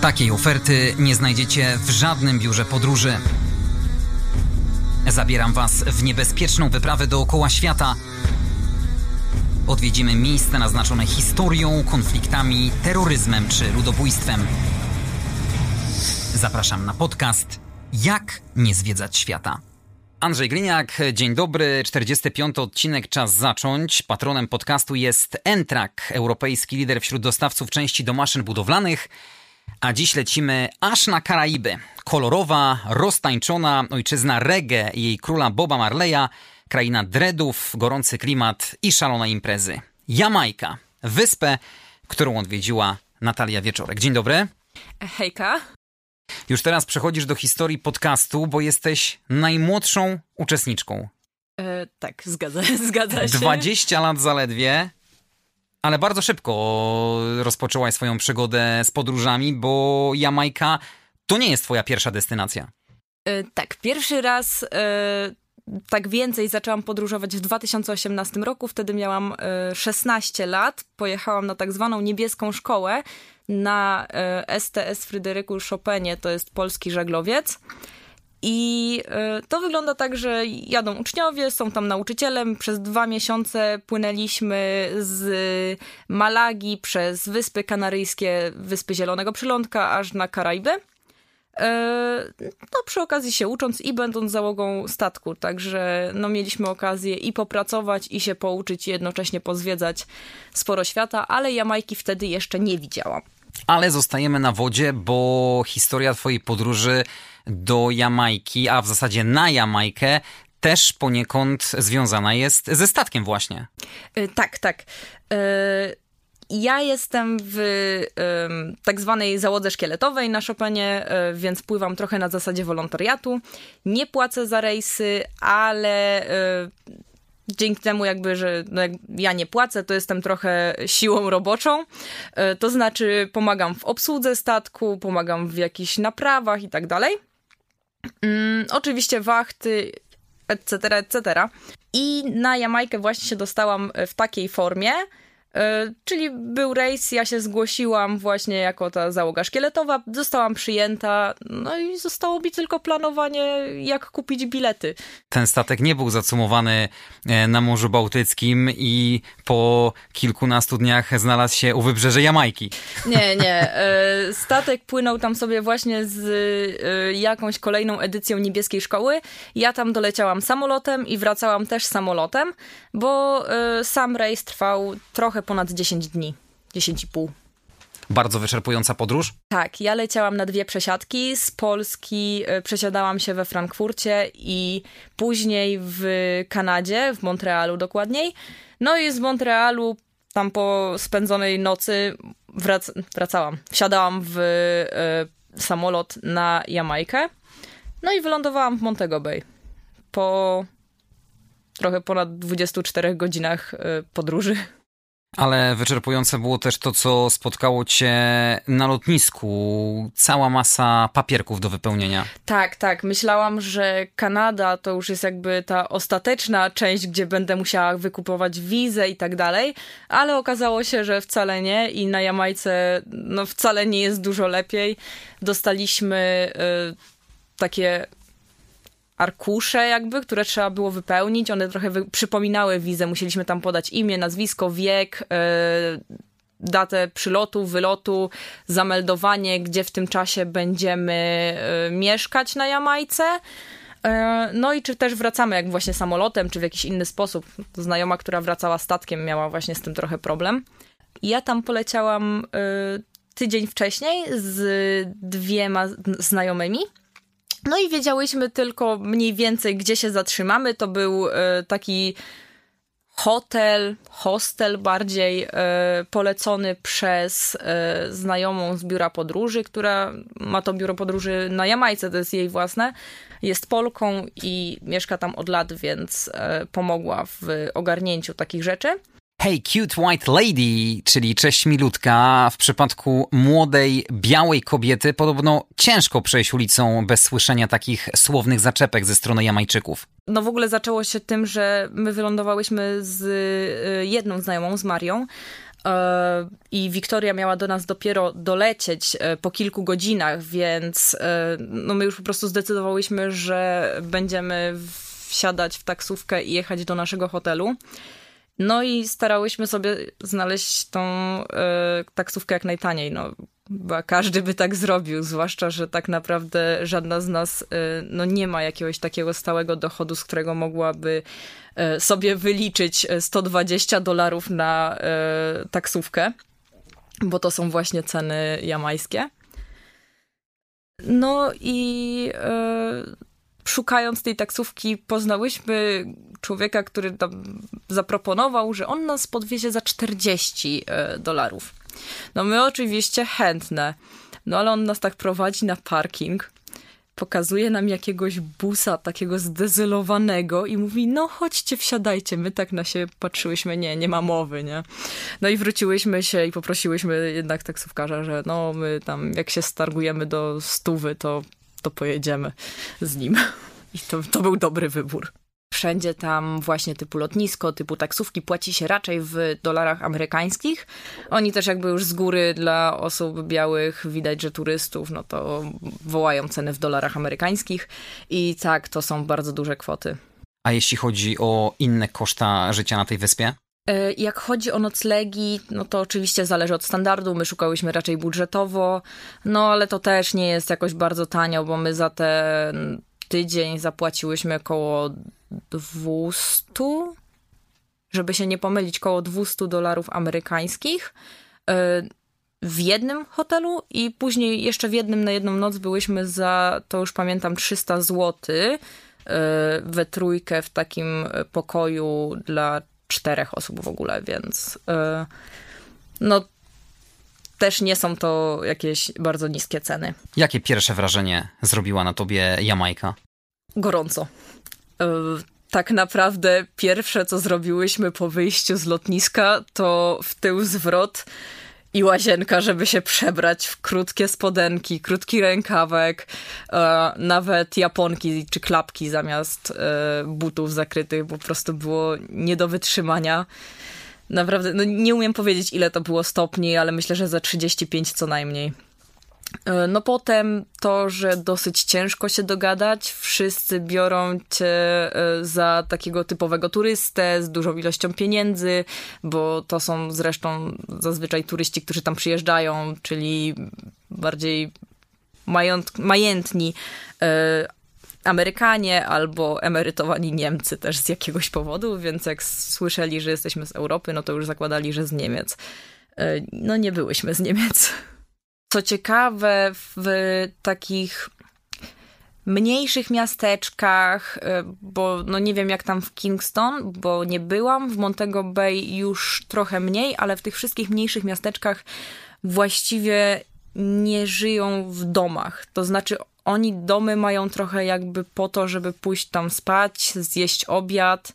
Takiej oferty nie znajdziecie w żadnym biurze podróży. Zabieram Was w niebezpieczną wyprawę dookoła świata. Odwiedzimy miejsca naznaczone historią, konfliktami, terroryzmem czy ludobójstwem. Zapraszam na podcast Jak nie zwiedzać świata. Andrzej Gliniak, dzień dobry, 45. odcinek, czas zacząć. Patronem podcastu jest Entrak, europejski lider wśród dostawców części do maszyn budowlanych. A dziś lecimy aż na Karaiby. Kolorowa, roztańczona ojczyzna reggae i jej króla Boba Marleya, kraina dreadów, gorący klimat i szalone imprezy. Jamajka, wyspę, którą odwiedziła Natalia Wieczorek. Dzień dobry. Hejka. Już teraz przechodzisz do historii podcastu, bo jesteś najmłodszą uczestniczką. E, tak, zgadza, zgadza się. 20 lat zaledwie, ale bardzo szybko rozpoczęłaś swoją przygodę z podróżami, bo Jamajka to nie jest twoja pierwsza destynacja. E, tak, pierwszy raz e, tak więcej zaczęłam podróżować w 2018 roku. Wtedy miałam e, 16 lat. Pojechałam na tak zwaną niebieską szkołę na STS e, Fryderyku Chopinie, to jest polski żaglowiec. I e, to wygląda tak, że jadą uczniowie, są tam nauczycielem. Przez dwa miesiące płynęliśmy z Malagi przez Wyspy Kanaryjskie, Wyspy Zielonego Przylądka, aż na Karaiby. E, no przy okazji się ucząc i będąc załogą statku, także no mieliśmy okazję i popracować i się pouczyć i jednocześnie pozwiedzać sporo świata, ale Jamajki wtedy jeszcze nie widziałam. Ale zostajemy na wodzie, bo historia twojej podróży do Jamajki, a w zasadzie na Jamajkę, też poniekąd związana jest ze statkiem właśnie. Yy, tak, tak. Yy, ja jestem w tak zwanej załodze szkieletowej na Chopinie, więc pływam trochę na zasadzie wolontariatu. Nie płacę za rejsy, ale dzięki temu jakby, że no jak ja nie płacę, to jestem trochę siłą roboczą. To znaczy pomagam w obsłudze statku, pomagam w jakichś naprawach i tak dalej. Mm, oczywiście wachty, etc., etc. I na Jamajkę właśnie się dostałam w takiej formie, E, czyli był rejs, ja się zgłosiłam właśnie jako ta załoga szkieletowa, zostałam przyjęta, no i zostało mi tylko planowanie, jak kupić bilety. Ten statek nie był zacumowany e, na Morzu Bałtyckim i po kilkunastu dniach znalazł się u wybrzeży Jamajki. Nie, nie. E, statek płynął tam sobie właśnie z jakąś kolejną edycją Niebieskiej Szkoły. Ja tam doleciałam samolotem i wracałam też samolotem, bo sam rejs trwał trochę ponad 10 dni, 10,5. Bardzo wyczerpująca podróż? Tak, ja leciałam na dwie przesiadki. Z Polski e, przesiadałam się we Frankfurcie i później w Kanadzie, w Montrealu dokładniej. No i z Montrealu, tam po spędzonej nocy, wrac wracałam. Wsiadałam w y, samolot na Jamajkę. No i wylądowałam w Montego Bay. Po trochę ponad 24 godzinach y, podróży. Ale wyczerpujące było też to, co spotkało cię na lotnisku. Cała masa papierków do wypełnienia. Tak, tak. Myślałam, że Kanada to już jest jakby ta ostateczna część, gdzie będę musiała wykupować wizę i tak dalej, ale okazało się, że wcale nie i na Jamajce no wcale nie jest dużo lepiej. Dostaliśmy y, takie arkusze jakby, które trzeba było wypełnić. One trochę wy- przypominały wizę. Musieliśmy tam podać imię, nazwisko, wiek, yy, datę przylotu, wylotu, zameldowanie, gdzie w tym czasie będziemy yy, mieszkać na Jamajce. E, no i czy też wracamy jak właśnie samolotem, czy w jakiś inny sposób. Znajoma, która wracała statkiem, miała właśnie z tym trochę problem. Ja tam poleciałam tydzień wcześniej z dwiema znajomymi. No i wiedziałyśmy tylko mniej więcej, gdzie się zatrzymamy. To był e, taki hotel, hostel bardziej e, polecony przez e, znajomą z biura podróży, która ma to biuro podróży na Jamajce, to jest jej własne. Jest Polką i mieszka tam od lat, więc pomogła w ogarnięciu takich rzeczy. Hey, cute white lady, czyli cześć milutka, w przypadku młodej, białej kobiety podobno ciężko przejść ulicą bez słyszenia takich słownych zaczepek ze strony Jamajczyków. No w ogóle zaczęło się tym, że my wylądowałyśmy z y, jedną znajomą, z Marią, i Wiktoria miała do nas dopiero dolecieć po kilku godzinach, więc no my już po prostu zdecydowałyśmy, że będziemy wsiadać w taksówkę i jechać do naszego hotelu. No i starałyśmy sobie znaleźć tą e, taksówkę jak najtaniej. No, każdy by tak zrobił, zwłaszcza, że tak naprawdę żadna z nas e, no, nie ma jakiegoś takiego stałego dochodu, z którego mogłaby e, sobie wyliczyć 120 dolarów na taksówkę, bo to są właśnie ceny jamańskie. No i szukając tej taksówki, poznałyśmy człowieka, który tam zaproponował, że on nas podwiezie za 40 e, dolarów. No my oczywiście chętne, no ale on nas tak prowadzi na parking, pokazuje nam jakiegoś busa takiego zdezylowanego i mówi, no chodźcie, wsiadajcie. My tak na siebie patrzyłyśmy, nie, nie ma mowy, nie? No i wróciłyśmy się i poprosiłyśmy jednak taksówkarza, że no my tam jak się stargujemy do stówy, to to pojedziemy z nim. I to, to był dobry wybór. Wszędzie tam właśnie typu lotnisko, typu taksówki płaci się raczej w dolarach amerykańskich. Oni też jakby już z góry dla osób białych widać, że turystów, no to wołają ceny w dolarach amerykańskich i tak, to są bardzo duże kwoty. A jeśli chodzi o inne koszta życia na tej wyspie? E, jak chodzi o noclegi, no to oczywiście zależy od standardu. My szukałyśmy raczej budżetowo, no ale to też nie jest jakoś bardzo tanio, bo my za ten tydzień zapłaciłyśmy około 200, żeby się nie pomylić, około 200 dolarów amerykańskich e, w jednym hotelu i później jeszcze w jednym na jedną noc byłyśmy za, to już pamiętam, 300 zł e, we trójkę w takim pokoju dla czterech osób w ogóle, więc yy, no też nie są to jakieś bardzo niskie ceny. Jakie pierwsze wrażenie zrobiła na tobie Jamajka? Gorąco. Yy, tak naprawdę pierwsze, co zrobiłyśmy po wyjściu z lotniska, to w tył zwrot i łazienka, żeby się przebrać w krótkie spodenki, krótki rękawek, e, nawet japonki czy klapki zamiast e, butów zakrytych, po prostu było nie do wytrzymania. Naprawdę, no nie umiem powiedzieć ile to było stopni, ale myślę, że za 35 co najmniej. E, no potem to, że dosyć ciężko się dogadać, wszyscy biorą cię e, za takiego typowego turystę z dużą ilością pieniędzy, bo to są zresztą zazwyczaj turyści, którzy tam przyjeżdżają, czyli bardziej mająt, majętni e, Amerykanie albo emerytowani Niemcy też z jakiegoś powodu, więc jak słyszeli, że jesteśmy z Europy, no to już zakładali, że z Niemiec. No nie byłyśmy z Niemiec. Co ciekawe, w takich mniejszych miasteczkach, y, bo no nie wiem jak tam w Kingston, bo nie byłam, w Montego Bay już trochę mniej, ale w tych wszystkich mniejszych miasteczkach właściwie nie żyją w domach. To znaczy oni domy mają trochę jakby po to, żeby pójść tam spać, zjeść obiad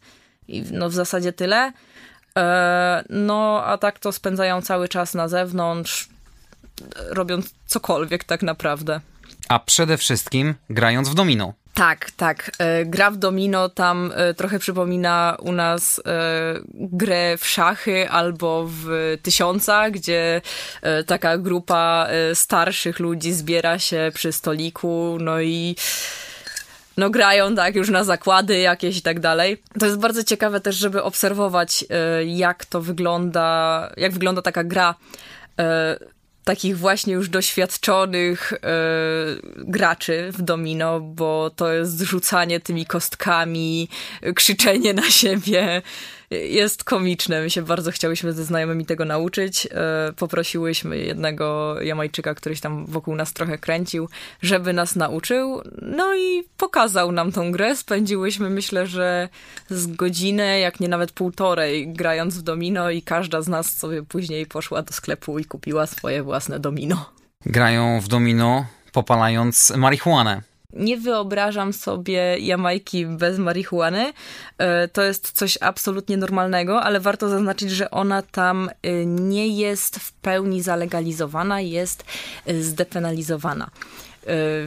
i no w zasadzie tyle. E, no a tak to spędzają cały czas na zewnątrz, robiąc cokolwiek tak naprawdę. A przede wszystkim grając w domino. Tak, tak. E, gra w domino tam e, trochę przypomina u nas e, grę w szachy albo w tysiąca, gdzie taka grupa starszych ludzi zbiera się przy stoliku, no i no grają tak już na zakłady jakieś i tak dalej. To jest bardzo ciekawe też, żeby obserwować jak to wygląda, jak wygląda taka gra takich właśnie już doświadczonych e, graczy w domino, bo to jest rzucanie tymi kostkami, krzyczenie na siebie, jest komiczne. My się bardzo chciałyśmy ze znajomymi tego nauczyć. E, poprosiłyśmy jednego Jamajczyka, któryś tam wokół nas trochę kręcił, żeby nas nauczył. No i pokazał nam tą grę. Spędziłyśmy myślę, że z godzinę, jak nie nawet półtorej, grając w domino i każda z nas sobie później poszła do sklepu i kupiła swoje własne domino. Grają w domino popalając marihuanę nie wyobrażam sobie Jamajki bez marihuany. E, to jest coś absolutnie normalnego, ale warto zaznaczyć, że ona tam e, nie jest w pełni zalegalizowana, jest e, zdepenalizowana.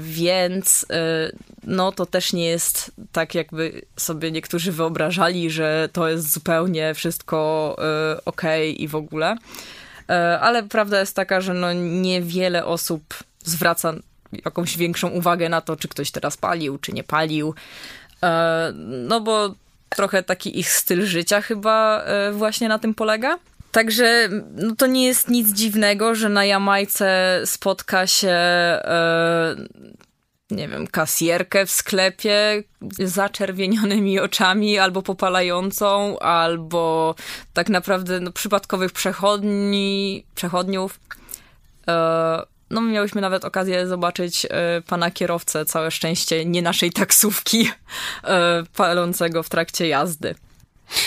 więc no to też nie jest tak, jakby sobie niektórzy wyobrażali, że to jest zupełnie wszystko ok i w ogóle. Ale prawda jest taka, że no niewiele osób zwraca jakąś większą uwagę na to, czy ktoś teraz palił, czy nie palił. No bo trochę taki ich styl życia chyba właśnie na tym polega. Także no to nie jest nic dziwnego, że na Jamajce spotka się, e, nie wiem, kasjerkę w sklepie z zaczerwienionymi oczami, albo popalającą, albo tak naprawdę no, przypadkowych przechodni, przechodniów. E, no, miałyśmy nawet okazję zobaczyć e, pana kierowcę, całe szczęście nie naszej taksówki, e, palącego w trakcie jazdy.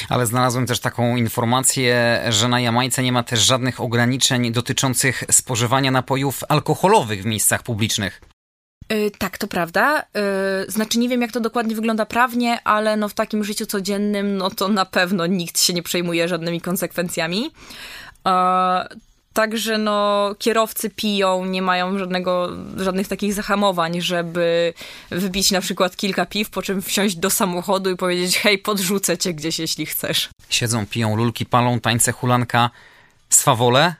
Ale znalazłem też taką informację, że na Jamajce nie ma też żadnych ograniczeń dotyczących spożywania napojów alkoholowych w miejscach publicznych. Yy, tak, to prawda. Yy, znaczy nie wiem, jak to dokładnie wygląda prawnie, ale no w takim życiu codziennym, no to na pewno nikt się nie przejmuje żadnymi konsekwencjami. Także no, kierowcy piją, nie mają żadnego, żadnych takich zahamowań, żeby wybić na przykład kilka piw, po czym wsiąść do samochodu i powiedzieć hej, podrzucę cię gdzieś, jeśli chcesz. Siedzą, piją, lulki palą, tańce hulanka, swawole?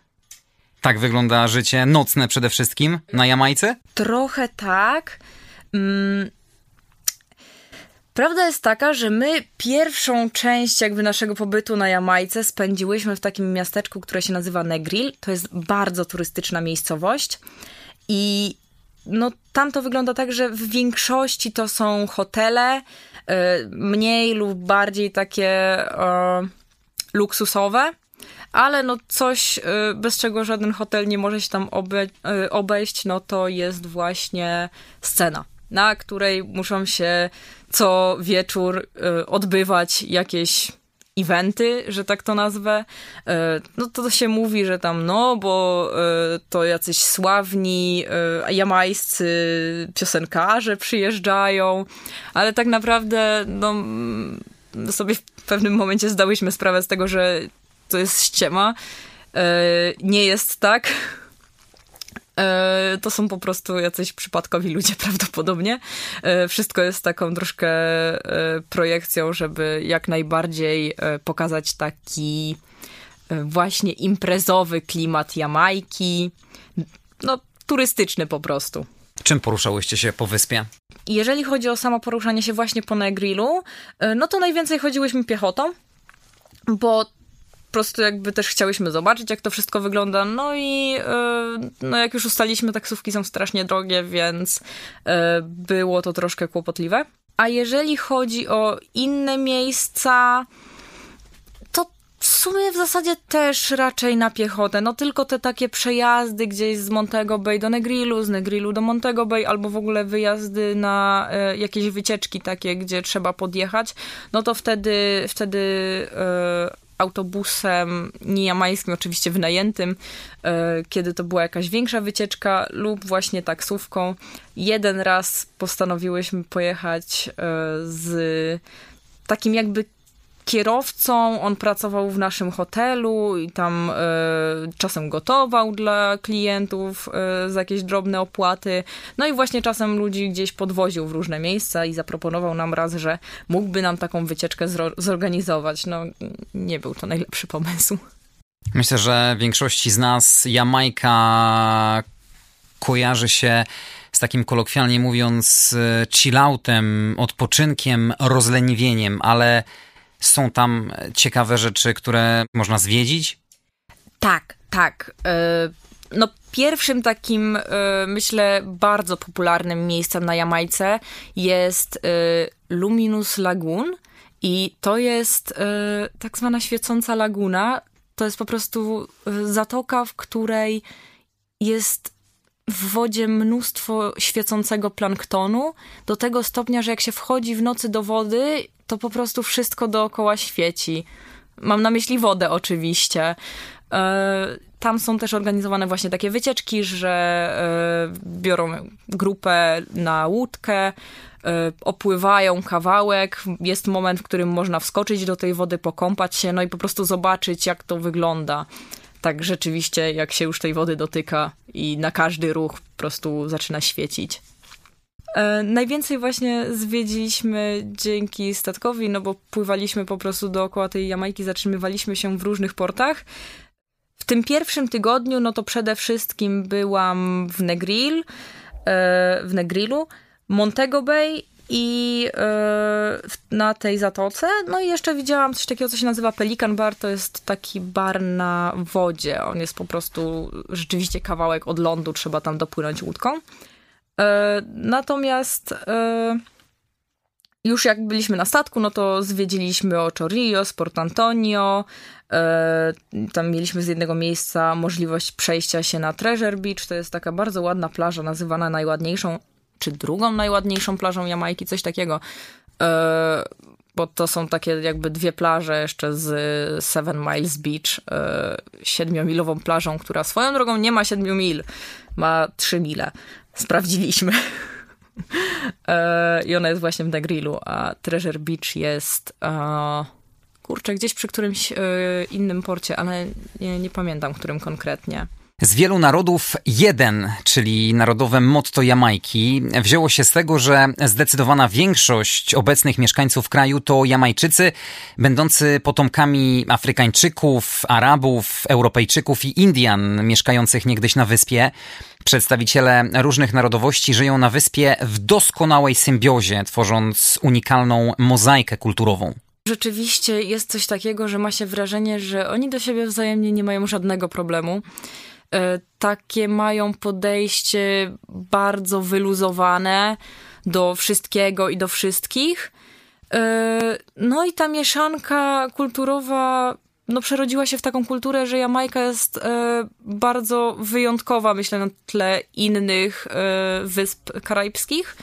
Tak wygląda życie nocne przede wszystkim na Jamajce? Trochę tak. Mm, Prawda jest taka, że my pierwszą część jakby naszego pobytu na Jamajce spędziłyśmy w takim miasteczku, które się nazywa Negril. To jest bardzo turystyczna miejscowość i no tam to wygląda tak, że w większości to są hotele, y, mniej lub bardziej takie e, luksusowe, ale no coś, y, bez czego żaden hotel nie może się tam obe obejść, no to jest właśnie scena, na której muszą się co wieczór y, odbywać jakieś eventy, że tak to nazwę, y, no to się mówi, że tam no, bo y, to jacyś sławni jamajscy piosenkarze przyjeżdżają, ale tak naprawdę no sobie w pewnym momencie zdałyśmy sprawę z tego, że to jest ściema. Nie jest tak to są po prostu jacyś przypadkowi ludzie prawdopodobnie. E, wszystko jest taką troszkę e, projekcją, żeby jak najbardziej pokazać taki właśnie imprezowy klimat Jamajki. No, turystyczny po prostu. Czym poruszałyście się po wyspie? Jeżeli chodzi o samo poruszanie się właśnie po Negrilu, no to najwięcej chodziłyśmy piechotą, bo prostu jakby też chciałyśmy zobaczyć, jak to wszystko wygląda. No i yy, no jak już ustaliśmy, taksówki są strasznie drogie, więc yy, było to troszkę kłopotliwe. A jeżeli chodzi o inne miejsca, to w sumie w zasadzie też raczej na piechotę. No tylko te takie przejazdy gdzieś z Montego Bay do Negrilu, z Negrilu do Montego Bay, albo w ogóle wyjazdy na y, jakieś wycieczki takie, gdzie trzeba podjechać, no to wtedy, wtedy y, autobusem niejamańskim, oczywiście wynajętym, e, kiedy to była jakaś większa wycieczka, lub właśnie taksówką. Jeden raz postanowiłyśmy pojechać e, z takim jakby kierowcą, on pracował w naszym hotelu i tam e, czasem gotował dla klientów e, za jakieś drobne opłaty. No i właśnie czasem ludzi gdzieś podwoził w różne miejsca i zaproponował nam raz, że mógłby nam taką wycieczkę zorganizować. No nie był to najlepszy pomysł. Myślę, że większości z nas Jamajka kojarzy się z takim kolokwialnie mówiąc chilloutem, odpoczynkiem, rozleniwieniem, ale są tam ciekawe rzeczy, które można zwiedzić? Tak, tak. E, no, pierwszym takim, e, myślę, bardzo popularnym miejscem na Jamajce jest e, Luminous Lagoon. I to jest tak zwana świecąca laguna. To jest po prostu zatoka, w której jest w wodzie mnóstwo świecącego planktonu, do tego stopnia, że jak się wchodzi w nocy do wody, to po prostu wszystko dookoła świeci. Mam na myśli wodę oczywiście. E, tam są też organizowane właśnie takie wycieczki, że e, biorą grupę na łódkę, e, opływają kawałek. Jest moment, w którym można wskoczyć do tej wody, pokąpać się, no i po prostu zobaczyć, jak to wygląda. Tak rzeczywiście, jak się już tej wody dotyka, i na każdy ruch po prostu zaczyna świecić. E, najwięcej właśnie zwiedziliśmy dzięki statkowi, no bo pływaliśmy po prostu dookoła tej Jamajki, zatrzymywaliśmy się w różnych portach. W tym pierwszym tygodniu, no to przede wszystkim byłam w Negril, e, w Negrilu, Montego Bay i e, na tej zatoce. No i jeszcze widziałam coś takiego, co się nazywa Pelikan Bar. To jest taki bar na wodzie. On jest po prostu rzeczywiście kawałek od lądu, trzeba tam dopłynąć łódką. E, natomiast e, już jak byliśmy na statku, no to zwiedziliśmy Ocho Rios, Port Antonio. Tam mieliśmy z jednego miejsca możliwość przejścia się na Treasure Beach. To jest taka bardzo ładna plaża, nazywana najładniejszą czy drugą najładniejszą plażą Jamajki, coś takiego. E, bo to są takie jakby dwie plaże jeszcze z Seven Miles Beach, e, siedmiomilową plażą, która swoją drogą nie ma siedmiu mil, ma trzy mile. Sprawdziliśmy. E, I ona jest właśnie w Negrilu, a Treasure Beach jest kurczę, gdzieś przy którymś innym porcie, ale nie, nie pamiętam, którym konkretnie. Z wielu narodów jeden, czyli narodowe motto Jamajki, wzięło się z tego, że zdecydowana większość obecnych mieszkańców kraju to Jamajczycy, będący potomkami Afrykańczyków, Arabów, Europejczyków i Indian mieszkających niegdyś na wyspie. Przedstawiciele różnych narodowości żyją na wyspie w doskonałej symbiozie, tworząc unikalną mozaikę kulturową. Rzeczywiście jest coś takiego, że ma się wrażenie, że oni do siebie wzajemnie nie mają żadnego problemu. E, takie mają podejście bardzo wyluzowane do wszystkiego i do wszystkich. E, no i ta mieszanka kulturowa no, przerodziła się w taką kulturę, że Jamajka jest e, bardzo wyjątkowa, myślę, na tle innych wysp karaibskich.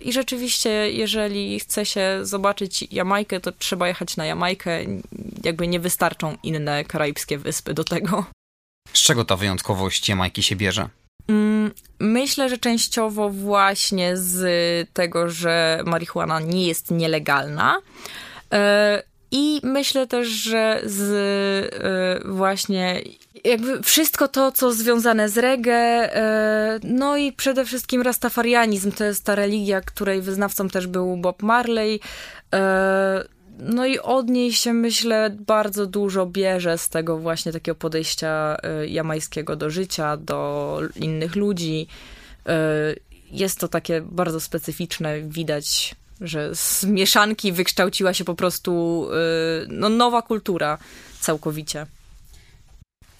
I rzeczywiście, jeżeli chce się zobaczyć Jamajkę, to trzeba jechać na Jamajkę. Jakby nie wystarczą inne karaibskie wyspy do tego. Z czego ta wyjątkowość Jamajki się bierze? Mm, myślę, że częściowo właśnie z tego, że marihuana nie jest nielegalna. E, I myślę też, że z e, właśnie jakby wszystko to, co związane z reggae, e, no i przede wszystkim rastafarianizm, to jest ta religia, której wyznawcą też był Bob Marley no i od niej się, myślę, bardzo dużo bierze z tego właśnie takiego podejścia y, jamańskiego do życia, do innych ludzi. Y, jest to takie bardzo specyficzne, widać, że z mieszanki wykształciła się po prostu y, no, nowa kultura całkowicie.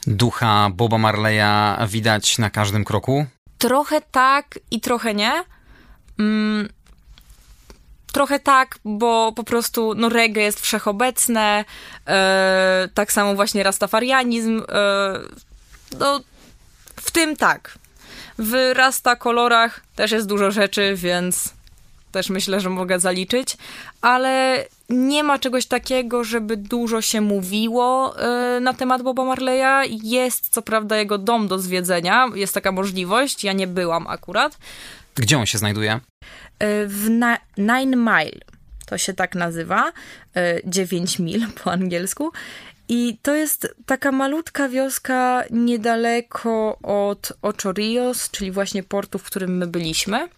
Ducha Boba Marleya widać na każdym kroku? Trochę tak i trochę nie. Mm, trochę tak, bo po prostu no, reggae jest wszechobecne, e, tak samo właśnie rastafarianizm, e, no w tym tak. W rasta kolorach też jest dużo rzeczy, więc też myślę, że mogę zaliczyć, ale nie ma czegoś takiego, żeby dużo się mówiło e, na temat Boba Marleya. Jest co prawda jego dom do zwiedzenia, jest taka możliwość, ja nie byłam akurat. Gdzie on się znajduje? E, w Nine Mile. To się tak nazywa, 9 e, mil po angielsku. I to jest taka malutka wioska niedaleko od Ocho Rios, czyli właśnie portu, w którym my byliśmy.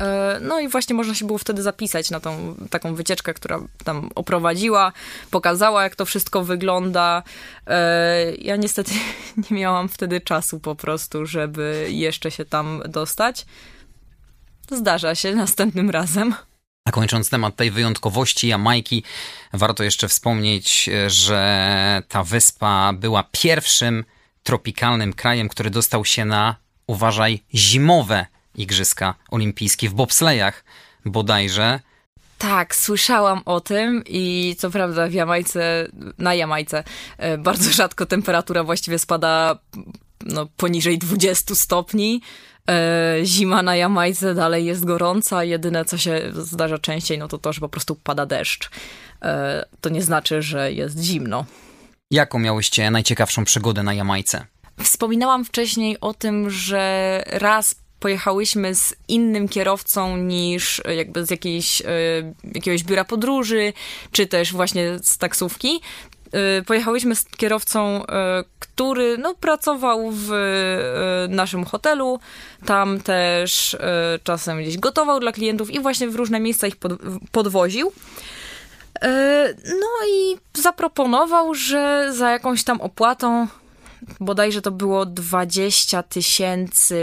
E, no i właśnie można się było wtedy zapisać na tą taką wycieczkę, która tam oprowadziła, pokazała, jak to wszystko wygląda. Ja niestety nie miałam wtedy czasu po prostu, żeby jeszcze się tam dostać. Zdarza się następnym razem. A kończąc temat tej wyjątkowości Jamajki, warto jeszcze wspomnieć, że ta wyspa była pierwszym tropikalnym krajem, który dostał się na, uważaj, zimowe Igrzyska Olimpijskie w bobslejach bodajże. Tak, słyszałam o tym i co prawda w Jamajce, na Jamajce e, bardzo rzadko temperatura właściwie spada no, poniżej 20 stopni. E, zima na Jamajce dalej jest gorąca, jedyne co się zdarza częściej, no to to, że po prostu pada deszcz. E, to nie znaczy, że jest zimno. Jaką miałyście najciekawszą przygodę na Jamajce? Wspominałam wcześniej o tym, że raz pojechałyśmy z innym kierowcą niż jakby z jakiejś, jakiegoś biura podróży, czy też właśnie z taksówki. Pojechałyśmy z kierowcą, który no, pracował w naszym hotelu. Tam też czasem gdzieś gotował dla klientów i właśnie w różne miejsca ich podwoził. No i zaproponował, że za jakąś tam opłatą bodajże to było 20 tysięcy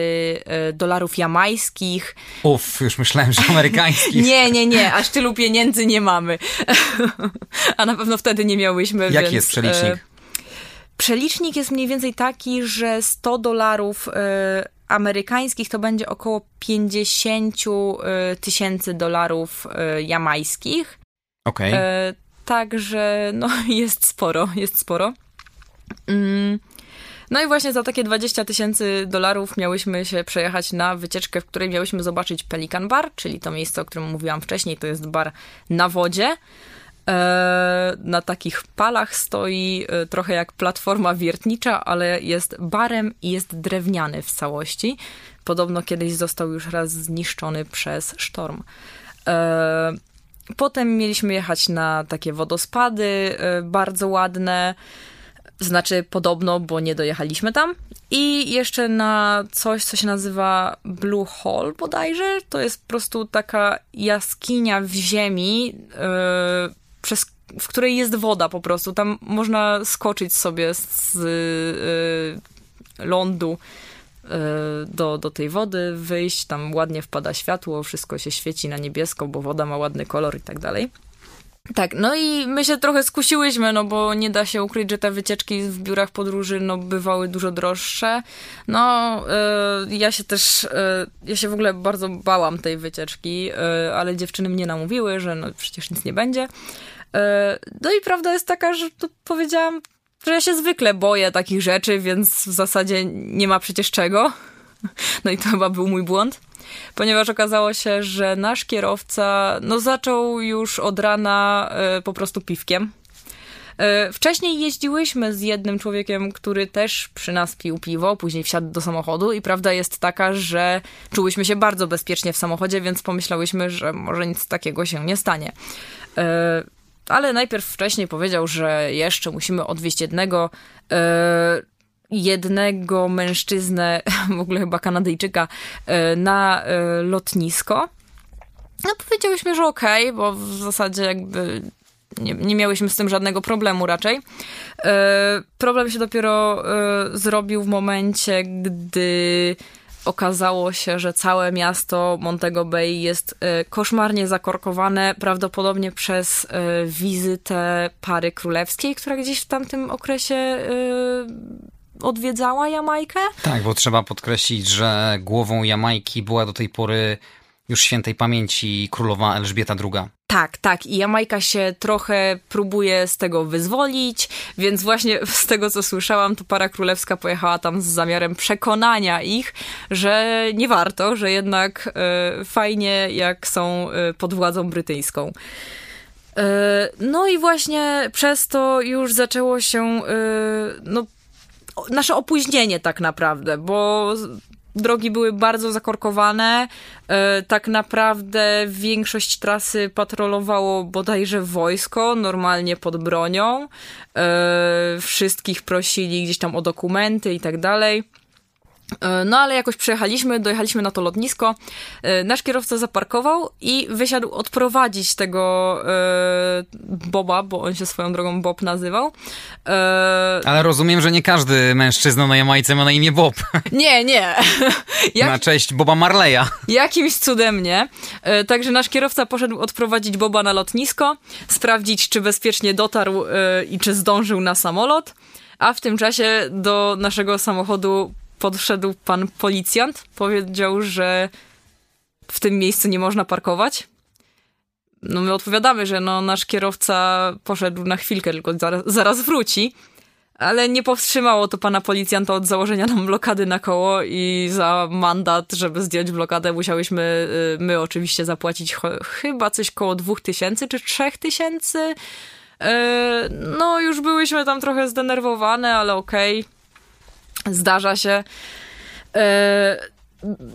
e, dolarów jamańskich. Uff, już myślałem, że amerykańskich. nie, nie, nie, aż tylu pieniędzy nie mamy. A na pewno wtedy nie miałyśmy. Jaki więc, jest przelicznik? E, przelicznik jest mniej więcej taki, że 100 dolarów e, amerykańskich to będzie około 50 tysięcy dolarów jamańskich. Okej. Okay. Także no jest sporo, jest sporo. Mm. No i właśnie za takie 20 tysięcy dolarów miałyśmy się przejechać na wycieczkę, w której miałyśmy zobaczyć Pelican Bar, czyli to miejsce, o którym mówiłam wcześniej, to jest bar na wodzie. E, na takich palach stoi e, trochę jak platforma wiertnicza, ale jest barem i jest drewniany w całości. Podobno kiedyś został już raz zniszczony przez sztorm. E, potem mieliśmy jechać na takie wodospady bardzo ładne. Znaczy podobno, bo nie dojechaliśmy tam. I jeszcze na coś, co się nazywa Blue Hole bodajże. To jest po prostu taka jaskinia w ziemi, yy, przez, w której jest woda po prostu. Tam można skoczyć sobie z yy, lądu yy, do, do tej wody, wyjść, tam ładnie wpada światło, wszystko się świeci na niebiesko, bo woda ma ładny kolor i tak dalej. Tak, no i my się trochę skusiłyśmy, no bo nie da się ukryć, że te wycieczki w biurach podróży no, bywały dużo droższe. No, y, ja się też, y, ja się w ogóle bardzo bałam tej wycieczki, y, ale dziewczyny mnie namówiły, że no przecież nic nie będzie. no i prawda jest taka, że to powiedziałam, że ja się zwykle boję takich rzeczy, więc w zasadzie nie ma przecież czego. No i to chyba był mój błąd ponieważ okazało się, że nasz kierowca no, zaczął już od rana y, po prostu piwkiem. Y, wcześniej jeździłyśmy z jednym człowiekiem, który też przy nas pił piwo, później wsiadł do samochodu i prawda jest taka, że czułyśmy się bardzo bezpiecznie w samochodzie, więc pomyślałyśmy, że może nic takiego się nie stanie. Y, ale najpierw wcześniej powiedział, że jeszcze musimy odwieźć jednego jednego mężczyznę, w ogóle chyba Kanadyjczyka, e, na e, lotnisko. No powiedziałyśmy, że okej, okay, bo w zasadzie jakby nie, nie miałyśmy z tym żadnego problemu raczej. E, problem się dopiero zrobił w momencie, gdy okazało się, że całe miasto Montego Bay jest koszmarnie zakorkowane, prawdopodobnie przez wizytę pary królewskiej, która gdzieś w tamtym okresie odwiedzała Jamajkę. Tak, bo trzeba podkreślić, że głową Jamajki była do tej pory już świętej pamięci królowa Elżbieta II. Tak, tak. I Jamajka się trochę próbuje z tego wyzwolić, więc właśnie z tego, co słyszałam, to para królewska pojechała tam z zamiarem przekonania ich, że nie warto, że jednak y, fajnie, jak są y, pod władzą brytyjską. E, no i właśnie przez to już zaczęło się no, nasze opóźnienie tak naprawdę, bo drogi były bardzo zakorkowane. E, tak naprawdę większość trasy patrolowało bodajże wojsko, normalnie pod bronią. E, wszystkich prosili gdzieś tam o dokumenty i tak dalej. E, no ale jakoś przejechaliśmy, dojechaliśmy na to lotnisko. E, nasz kierowca zaparkował i wysiadł odprowadzić tego e, Boba, bo on się swoją drogą Bob nazywał. Ale rozumiem, że nie każdy mężczyzna na Jamajce ma na imię Bob. Nie, nie. Jak... Na cześć Boba Marleya. Jakimś cudem nie. Także nasz kierowca poszedł odprowadzić Boba na lotnisko, sprawdzić, czy bezpiecznie dotarł i czy zdążył na samolot. A w tym czasie do naszego samochodu podszedł pan policjant, powiedział, że w tym miejscu nie można parkować. No my odpowiadamy, że no nasz kierowca poszedł na chwilkę, tylko zaraz, zaraz wróci. Ale nie powstrzymało to pana policjanta od założenia nam blokady na koło i za mandat, żeby zdjąć blokadę, musiałyśmy y, my oczywiście zapłacić chyba coś koło dwóch tysięcy czy trzech tysięcy. Y, no już byłyśmy tam trochę zdenerwowane, ale okej. Okay Zdarza się. E,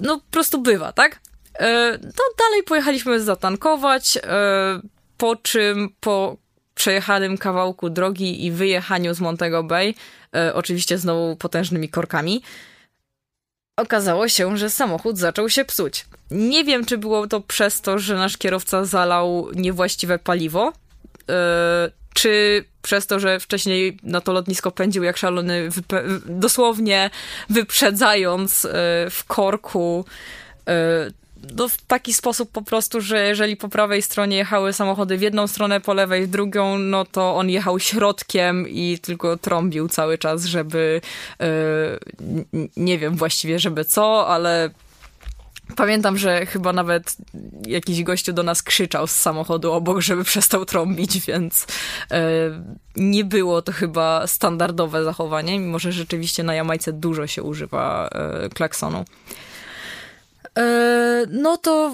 no, po prostu bywa, tak? E, to dalej pojechaliśmy zatankować, e, po czym po przejechanym kawałku drogi i wyjechaniu z Montego Bay, oczywiście znowu potężnymi korkami, okazało się, że samochód zaczął się psuć. Nie wiem, czy było to przez to, że nasz kierowca zalał niewłaściwe paliwo, czy przez to, że wcześniej na to lotnisko pędził jak szalony, dosłownie wyprzedzając e, w korku e, no, w taki sposób po prostu, że jeżeli po prawej stronie jechały samochody w jedną stronę, po lewej w drugą, no to on jechał środkiem i tylko trąbił cały czas, żeby yy, nie wiem właściwie, żeby co, ale Pamiętam, że chyba nawet jakiś gościu do nas krzyczał z samochodu obok, żeby przestał trąbić, więc yy, nie było to chyba standardowe zachowanie, mimo że rzeczywiście na Jamajce dużo się używa yy, klaksonu. E, no to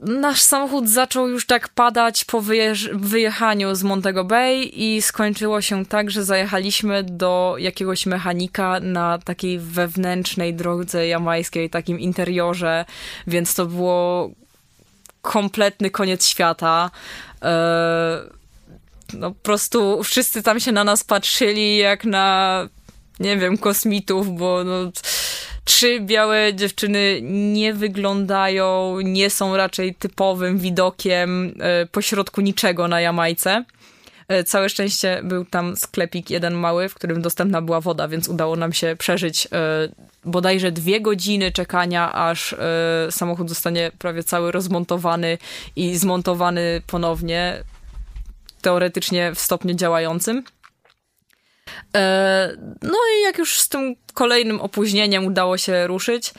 nasz samochód zaczął już tak padać po wyjechaniu z Montego Bay i skończyło się tak, że zajechaliśmy do jakiegoś mechanika na takiej wewnętrznej drodze jamańskiej, takim interiorze, więc to było kompletny koniec świata. E, no po prostu wszyscy tam się na nas patrzyli jak na, nie wiem, kosmitów, bo no trzy białe dziewczyny nie wyglądają, nie są raczej typowym widokiem e, pośrodku niczego na Jamajce. E, całe szczęście był tam sklepik jeden mały, w którym dostępna była woda, więc udało nam się przeżyć e, bodajże dwie godziny czekania, aż samochód zostanie prawie cały rozmontowany i zmontowany ponownie, teoretycznie w stopniu działającym. E, no i jak już z tym kolejnym opóźnieniem udało się ruszyć,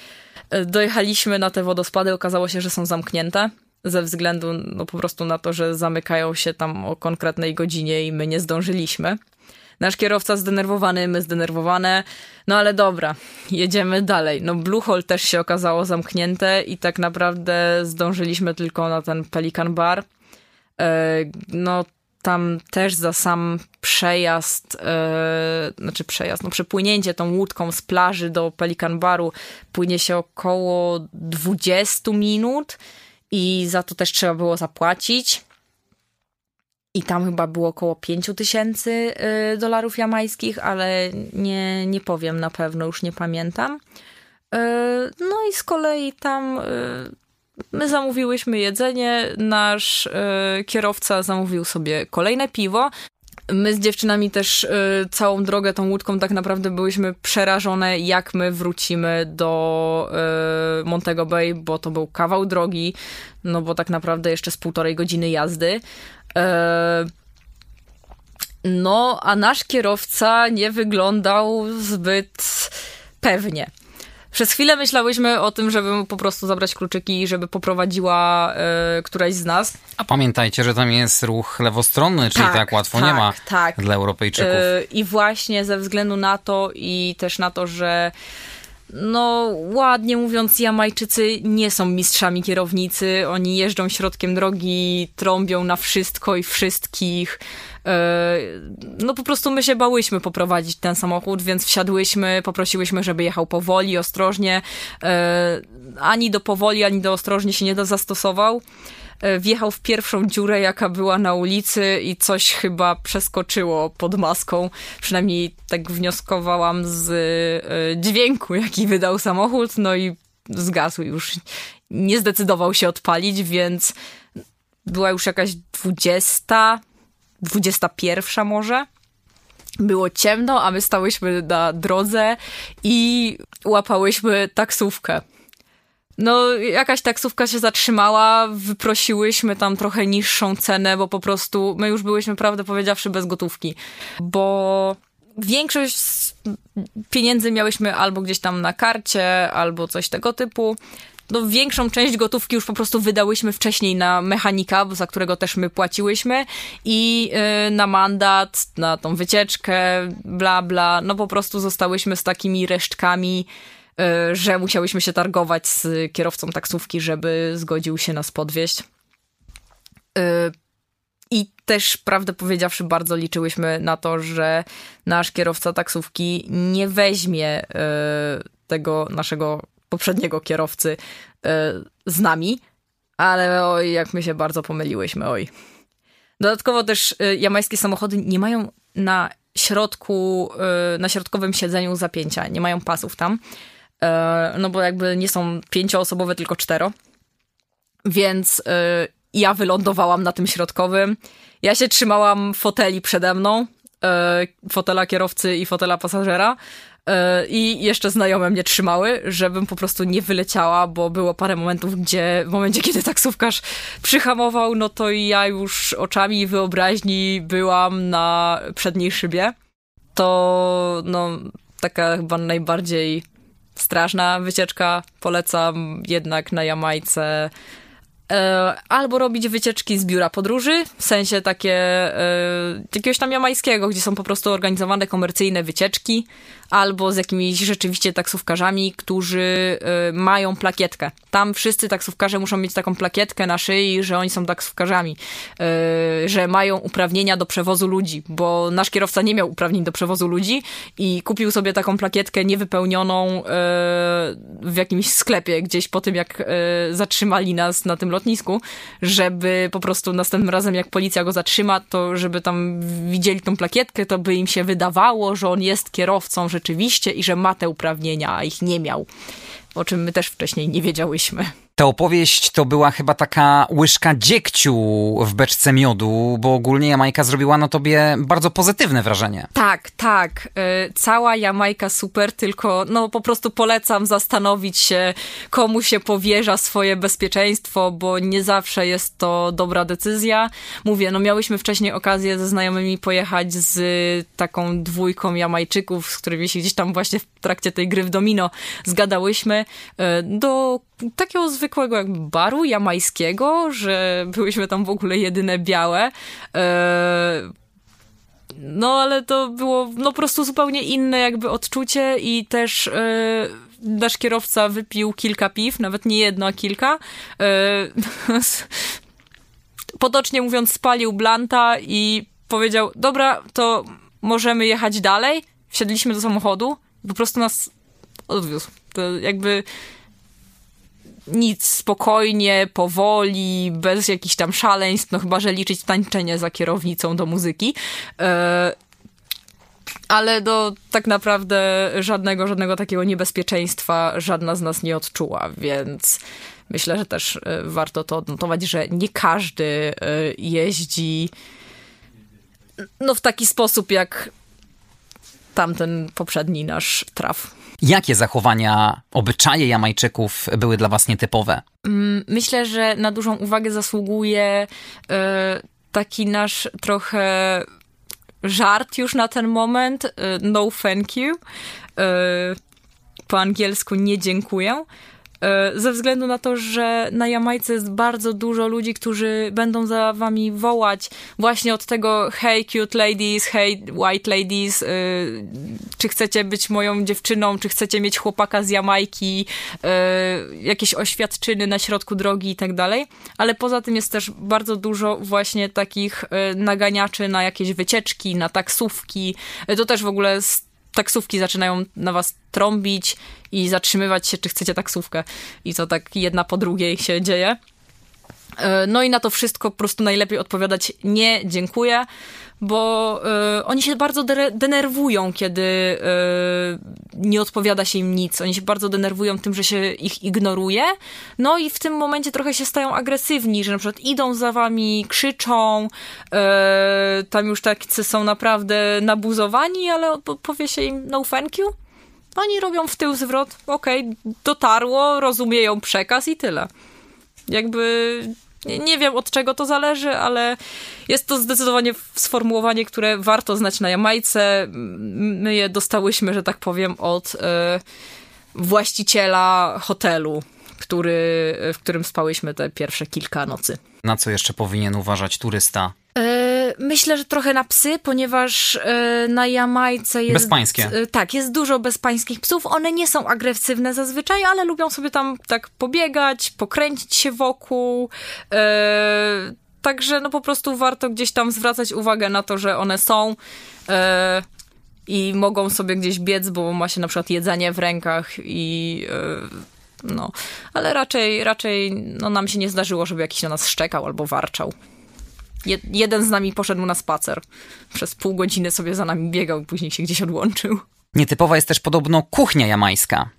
e, dojechaliśmy na te wodospady, okazało się, że są zamknięte ze względu no, po prostu na to, że zamykają się tam o konkretnej godzinie i my nie zdążyliśmy. Nasz kierowca zdenerwowany, my zdenerwowane, no ale dobra, jedziemy dalej. No Blue Hole też się okazało zamknięte i tak naprawdę zdążyliśmy tylko na ten Pelican Bar. E, no tam też za sam przejazd, yy, znaczy przejazd, no przepłynięcie tą łódką z plaży do Pelican Baru płynie się około 20 minut i za to też trzeba było zapłacić. I tam chyba było około 5 tysięcy yy, dolarów jamańskich, ale nie, nie powiem na pewno, już nie pamiętam. Yy, no i z kolei tam My zamówiłyśmy jedzenie, nasz y, kierowca zamówił sobie kolejne piwo. My z dziewczynami też y, całą drogę tą łódką tak naprawdę byłyśmy przerażone, jak my wrócimy do y, Montego Bay, bo to był kawał drogi, no bo tak naprawdę jeszcze z półtorej godziny jazdy. No, a nasz kierowca nie wyglądał zbyt pewnie. Przez chwilę myślałyśmy o tym, żeby po prostu zabrać kluczyki, żeby poprowadziła y, któraś z nas. A pamiętajcie, że tam jest ruch lewostronny, czyli tak, tak łatwo tak, nie ma tak. dla Europejczyków. Y, I właśnie ze względu na to i też na to, że no ładnie mówiąc, Jamajczycy nie są mistrzami kierownicy. Oni jeżdżą środkiem drogi, trąbią na wszystko i wszystkich. E, no po prostu my się bałyśmy poprowadzić ten samochód, więc wsiadłyśmy, poprosiłyśmy, żeby jechał powoli, ostrożnie. E, ani do powoli, ani do ostrożnie się nie zastosował e, wjechał w pierwszą dziurę, jaka była na ulicy i coś chyba przeskoczyło pod maską. Przynajmniej tak wnioskowałam z dźwięku, jaki wydał samochód, no i zgasł już. Nie zdecydował się odpalić, więc była już jakaś dwudziesta, 21 może. Było ciemno, a my stałyśmy na drodze i łapałyśmy taksówkę. No, jakaś taksówka się zatrzymała, wyprosiłyśmy tam trochę niższą cenę, bo po prostu my już byłyśmy, prawdę powiedziawszy, bez gotówki. Bo większość pieniędzy miałyśmy albo gdzieś tam na karcie, albo coś tego typu no, większą część gotówki już po prostu wydałyśmy wcześniej na mechanika, za którego też my płaciłyśmy i yy, na mandat, na tą wycieczkę, bla, bla. No po prostu zostałyśmy z takimi resztkami, że musiałyśmy się targować z kierowcą taksówki, żeby zgodził się nas podwieźć. Yy, i też, prawdę powiedziawszy, bardzo liczyłyśmy na to, że nasz kierowca taksówki nie weźmie y, tego naszego poprzedniego kierowcy z nami, ale oj, jak my się bardzo pomyliłyśmy, oj. Dodatkowo też y, jamańskie samochody nie mają na środku, y, na środkowym siedzeniu zapięcia, nie mają pasów tam, y, no bo jakby nie są pięcioosobowe, tylko cztero. Więc ja wylądowałam na tym środkowym. Ja się trzymałam foteli przede mną, fotela kierowcy i fotela pasażera. E, I jeszcze znajome mnie trzymały, żebym po prostu nie wyleciała, bo było parę momentów, gdzie w momencie, kiedy taksówkarz przyhamował, no to ja już oczami wyobraźni byłam na przedniej szybie. To no taka chyba najbardziej straszna wycieczka. Polecam jednak na Jamajce E, albo robić wycieczki z biura podróży, w sensie takie e, jakiegoś tam jamańskiego, gdzie są po prostu organizowane komercyjne wycieczki, albo z jakimiś rzeczywiście taksówkarzami, którzy e, mają plakietkę. Tam wszyscy taksówkarze muszą mieć taką plakietkę na szyi, że oni są taksówkarzami, że mają uprawnienia do przewozu ludzi, bo nasz kierowca nie miał uprawnień do przewozu ludzi i kupił sobie taką plakietkę niewypełnioną w jakimś sklepie, gdzieś po tym, jak zatrzymali nas na tym lotnisku żeby po prostu następnym razem, jak policja go zatrzyma, to żeby tam widzieli tą plakietkę, to by im się wydawało, że on jest kierowcą rzeczywiście i że ma te uprawnienia, a ich nie miał. O czym my też wcześniej nie wiedziałyśmy. Ta opowieść to była chyba taka łyżka dziegciu w beczce miodu, bo ogólnie Jamajka zrobiła na tobie bardzo pozytywne wrażenie. Tak, tak. Y, cała Jamajka super, tylko no po prostu polecam zastanowić się, komu się powierza swoje bezpieczeństwo, bo nie zawsze jest to dobra decyzja. Mówię, no miałyśmy wcześniej okazję ze znajomymi pojechać z taką dwójką Jamajczyków, z którymi się gdzieś tam właśnie w trakcie tej gry w domino zgadałyśmy, y, do takiego zwykłego jakby baru jamańskiego, że byłyśmy tam w ogóle jedyne białe. E, no ale to było no po prostu zupełnie inne jakby odczucie i też e, nasz kierowca wypił kilka piw, nawet nie jedno, a kilka. E, potocznie mówiąc spalił blanta i powiedział, dobra, to możemy jechać dalej. Wsiedliśmy do samochodu, po prostu nas odwiózł. To jakby nic, spokojnie, powoli, bez jakichś tam szaleństw, no chyba, że liczyć tańczenie za kierownicą do muzyki. E, ale do tak naprawdę żadnego, żadnego takiego niebezpieczeństwa żadna z nas nie odczuła, więc myślę, że też e, warto to odnotować, że nie każdy e, jeździ no w taki sposób jak tamten poprzedni nasz traf. Jakie zachowania, obyczaje Jamajczyków były dla was nietypowe? Mm, myślę, że na dużą uwagę zasługuje e, taki nasz trochę żart już na ten moment. E, no thank you. E, po angielsku nie dziękuję. E, ze względu na to, że na Jamajce jest bardzo dużo ludzi, którzy będą za wami wołać właśnie od tego hey cute ladies, hey white ladies, e, czy chcecie być moją dziewczyną, czy chcecie mieć chłopaka z Jamajki, e, jakieś oświadczyny na środku drogi i tak dalej, ale poza tym jest też bardzo dużo właśnie takich naganiaczy na jakieś wycieczki, na taksówki, to też w ogóle taksówki zaczynają na was trąbić i zatrzymywać się, czy chcecie taksówkę. I to tak jedna po drugiej się dzieje. E, no i na to wszystko po prostu najlepiej odpowiadać nie, dziękuję, bo y, oni się bardzo de denerwują, kiedy y, nie odpowiada się im nic. Oni się bardzo denerwują tym, że się ich ignoruje. No i w tym momencie trochę się stają agresywni, że na przykład idą za wami, krzyczą, y, tam już tacy są naprawdę nabuzowani, ale powie się im no thank you. Oni robią w tył zwrot, okej, okay, dotarło, rozumieją przekaz i tyle. Jakby nie wiem od czego to zależy, ale jest to zdecydowanie sformułowanie, które warto znać na Jamajce. My je dostałyśmy, że tak powiem, od e, właściciela hotelu, który, w którym spałyśmy te pierwsze kilka nocy. Na co jeszcze powinien uważać turysta? E, myślę, że trochę na psy, ponieważ e, na Jamajce jest. Bezpańskie. E, tak, jest dużo bezpańskich psów. One nie są agresywne zazwyczaj, ale lubią sobie tam tak pobiegać, pokręcić się wokół. Także no po prostu warto gdzieś tam zwracać uwagę na to, że one są i mogą sobie gdzieś biec, bo ma się na przykład jedzenie w rękach i no, ale raczej, raczej no, nam się nie zdarzyło, żeby jakiś na nas szczekał albo warczał. Jeden z nami poszedł na spacer. Przez pół godziny sobie za nami biegał później się gdzieś odłączył. Nietypowa jest też podobno kuchnia jamańska.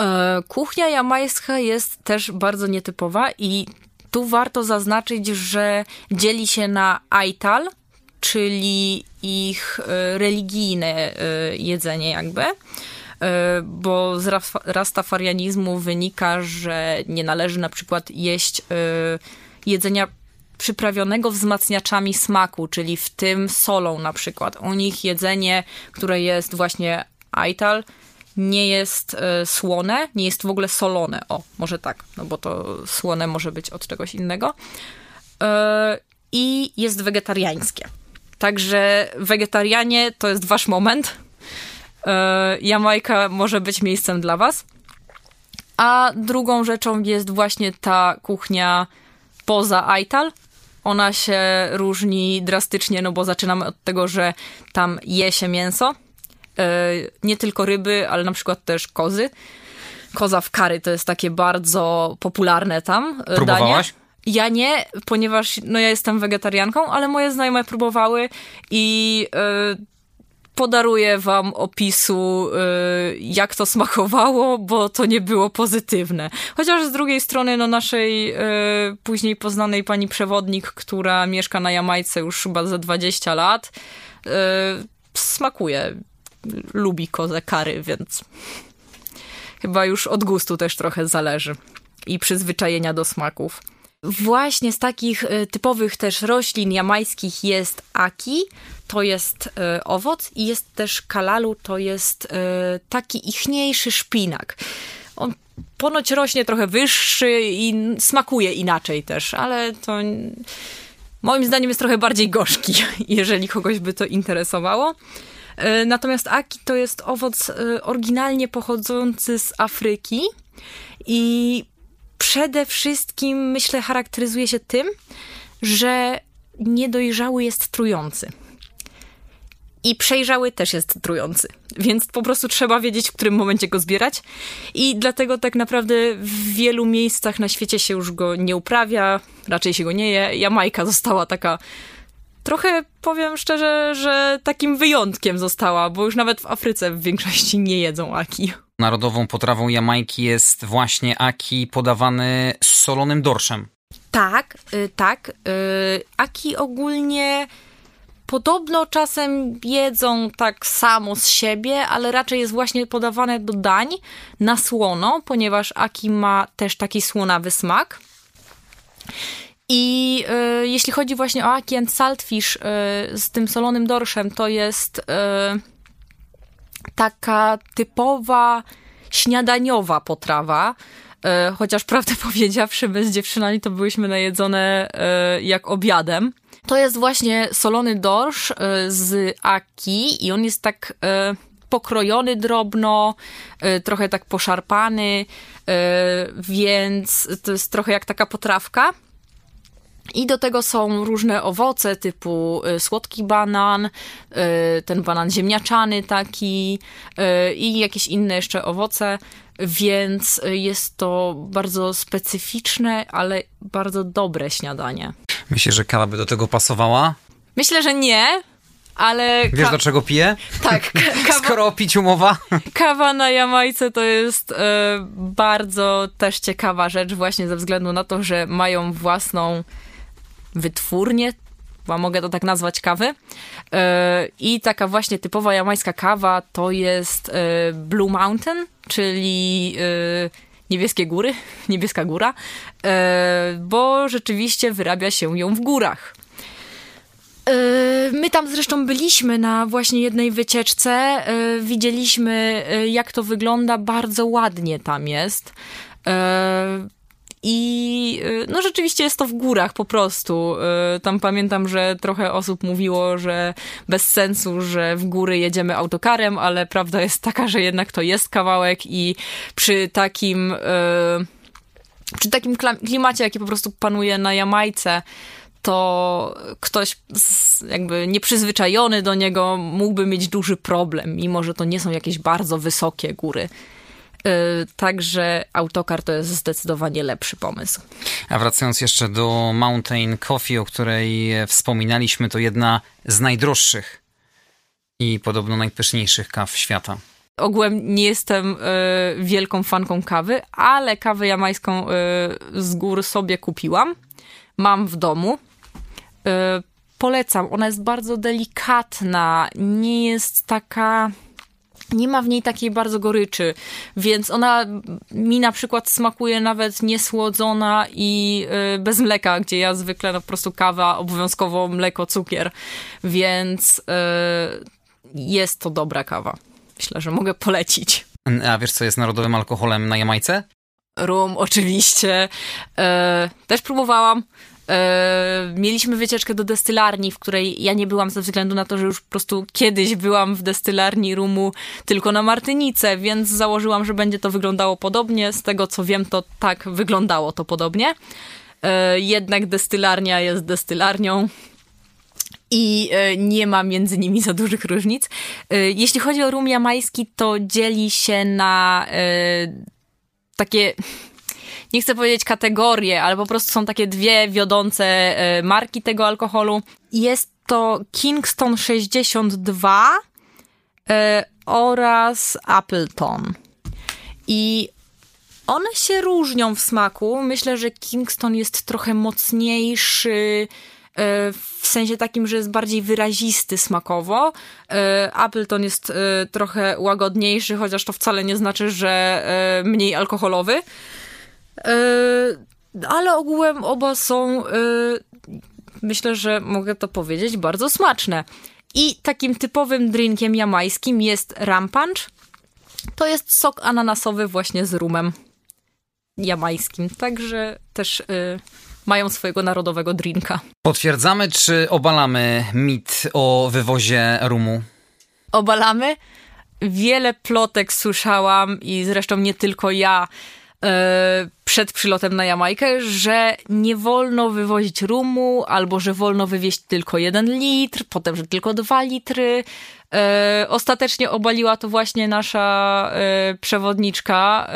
E, kuchnia jamańska jest też bardzo nietypowa i tu warto zaznaczyć, że dzieli się na aital, czyli ich e, religijne e, jedzenie jakby bo z rastafarianizmu wynika, że nie należy na przykład jeść jedzenia przyprawionego wzmacniaczami smaku, czyli w tym solą na przykład. U nich jedzenie, które jest właśnie aital, nie jest y, słone, nie jest w ogóle solone. O, może tak, no bo to słone może być od czegoś innego. Y, I jest wegetariańskie. Także wegetarianie to jest wasz moment. Y, Jamajka może być miejscem dla was. A drugą rzeczą jest właśnie ta kuchnia poza Aital. Ona się różni drastycznie, no bo zaczynamy od tego, że tam je się mięso. E, nie tylko ryby, ale na przykład też kozy. Koza w kary to jest takie bardzo popularne tam e, Próbowałaś? danie. Ja nie, ponieważ no ja jestem wegetarianką, ale moje znajome próbowały i y, podaruję wam opisu, y, jak to smakowało, bo to nie było pozytywne. Chociaż z drugiej strony, no naszej y, później poznanej pani przewodnik, która mieszka na Jamajce już chyba za 20 lat, y, smakuje. Lubi kozę kary, więc chyba już od gustu też trochę zależy i przyzwyczajenia do smaków. Właśnie z takich typowych też roślin jamańskich jest aki, to jest y, owoc i jest też kalalu, to jest y, taki ichniejszy szpinak. On ponoć rośnie trochę wyższy i smakuje inaczej też, ale to moim zdaniem jest trochę bardziej gorzki, jeżeli kogoś by to interesowało. Y, natomiast aki to jest owoc oryginalnie pochodzący z Afryki i przede wszystkim myślę charakteryzuje się tym, że niedojrzały jest trujący i przejrzały też jest trujący. Więc po prostu trzeba wiedzieć, w którym momencie go zbierać. I dlatego tak naprawdę w wielu miejscach na świecie się już go nie uprawia, raczej się go nie je. Jamajka została taka trochę, powiem szczerze, że takim wyjątkiem została, bo już nawet w Afryce w większości nie jedzą aki. Narodową potrawą Jamajki jest właśnie aki podawany z solonym dorszem. Tak, y, tak. Y, aki ogólnie podobno czasem jedzą tak samo z siebie, ale raczej jest właśnie podawane do dań na słono, ponieważ aki ma też taki słonawy smak. I y, jeśli chodzi właśnie o aki and saltfish y, z tym solonym dorszem, to jest y, taka typowa śniadaniowa potrawa. Chociaż prawdę powiedziawszy, bez dziewczynami to byłyśmy najedzone jak obiadem. To jest właśnie solony dorsz e, z aki i on jest tak e, pokrojony drobno, e, trochę tak poszarpany, więc to jest trochę jak taka potrawka. I do tego są różne owoce typu słodki banan, ten banan ziemniaczany taki i jakieś inne jeszcze owoce, więc jest to bardzo specyficzne, ale bardzo dobre śniadanie. Myślisz, że kawa by do tego pasowała? Myślę, że nie, ale... Wiesz, do czego piję? Tak. Kawa... Skoro o piciu mowa. Kawa na Jamajce to jest e, bardzo też ciekawa rzecz właśnie ze względu na to, że mają własną wytwórnię, chyba mogę to tak nazwać, kawy. E, I taka właśnie typowa jamańska kawa to jest e, Blue Mountain, czyli Niebieskie Góry, Niebieska Góra, e, bo rzeczywiście wyrabia się ją w górach. E, my tam zresztą byliśmy na właśnie jednej wycieczce, e, widzieliśmy jak to wygląda, bardzo ładnie tam jest. I y, no rzeczywiście jest to w górach po prostu. Y, tam pamiętam, że trochę osób mówiło, że bez sensu, że w góry jedziemy autokarem, ale prawda jest taka, że jednak to jest kawałek i przy takim y, przy takim klimacie, jaki po prostu panuje na Jamajce, to ktoś jakby nieprzyzwyczajony do niego mógłby mieć duży problem, mimo że to nie są jakieś bardzo wysokie góry. Także autokar to jest zdecydowanie lepszy pomysł. A wracając jeszcze do Mountain Coffee, o której wspominaliśmy, to jedna z najdroższych i podobno najpyszniejszych kaw świata. Ogółem nie jestem y, wielką fanką kawy, ale kawę jamańską y, z gór sobie kupiłam. Mam w domu. Y, polecam. Ona jest bardzo delikatna, nie jest taka nie ma w niej takiej bardzo goryczy, więc ona mi na przykład smakuje nawet niesłodzona i y, bez mleka, gdzie ja zwykle no, po prostu kawa, obowiązkowo mleko, cukier, więc y, jest to dobra kawa. Myślę, że mogę polecić. A wiesz, co jest narodowym alkoholem na Jamajce? Rum, oczywiście. E, też próbowałam. E, mieliśmy wycieczkę do destylarni, w której ja nie byłam ze względu na to, że już po prostu kiedyś byłam w destylarni rumu tylko na Martynice, więc założyłam, że będzie to wyglądało podobnie. Z tego co wiem, to tak wyglądało to podobnie. E, jednak destylarnia jest destylarnią i e, nie ma między nimi za dużych różnic. Jeśli chodzi o rum jamański, to dzieli się na takie nie chcę powiedzieć kategorie, ale po prostu są takie dwie wiodące marki tego alkoholu. Jest to Kingston 62 oraz Appleton. I one się różnią w smaku. Myślę, że Kingston jest trochę mocniejszy, E, w sensie takim, że jest bardziej wyrazisty smakowo. Appleton jest trochę łagodniejszy, chociaż to wcale nie znaczy, że mniej alkoholowy. Ale ogółem oba są, myślę, że mogę to powiedzieć, bardzo smaczne. I takim typowym drinkiem jamańskim jest rum punch. To jest sok ananasowy właśnie z rumem jamańskim. Także też mają swojego narodowego drinka. Potwierdzamy czy obalamy mit o wywozie rumu? Obalamy. Wiele plotek słyszałam i zresztą nie tylko ja e, przed przylotem na Jamajkę, że nie wolno wywozić rumu, albo że wolno wywieźć tylko jeden litr, potem, że tylko dwa litry. E, ostatecznie obaliła to właśnie nasza e, przewodniczka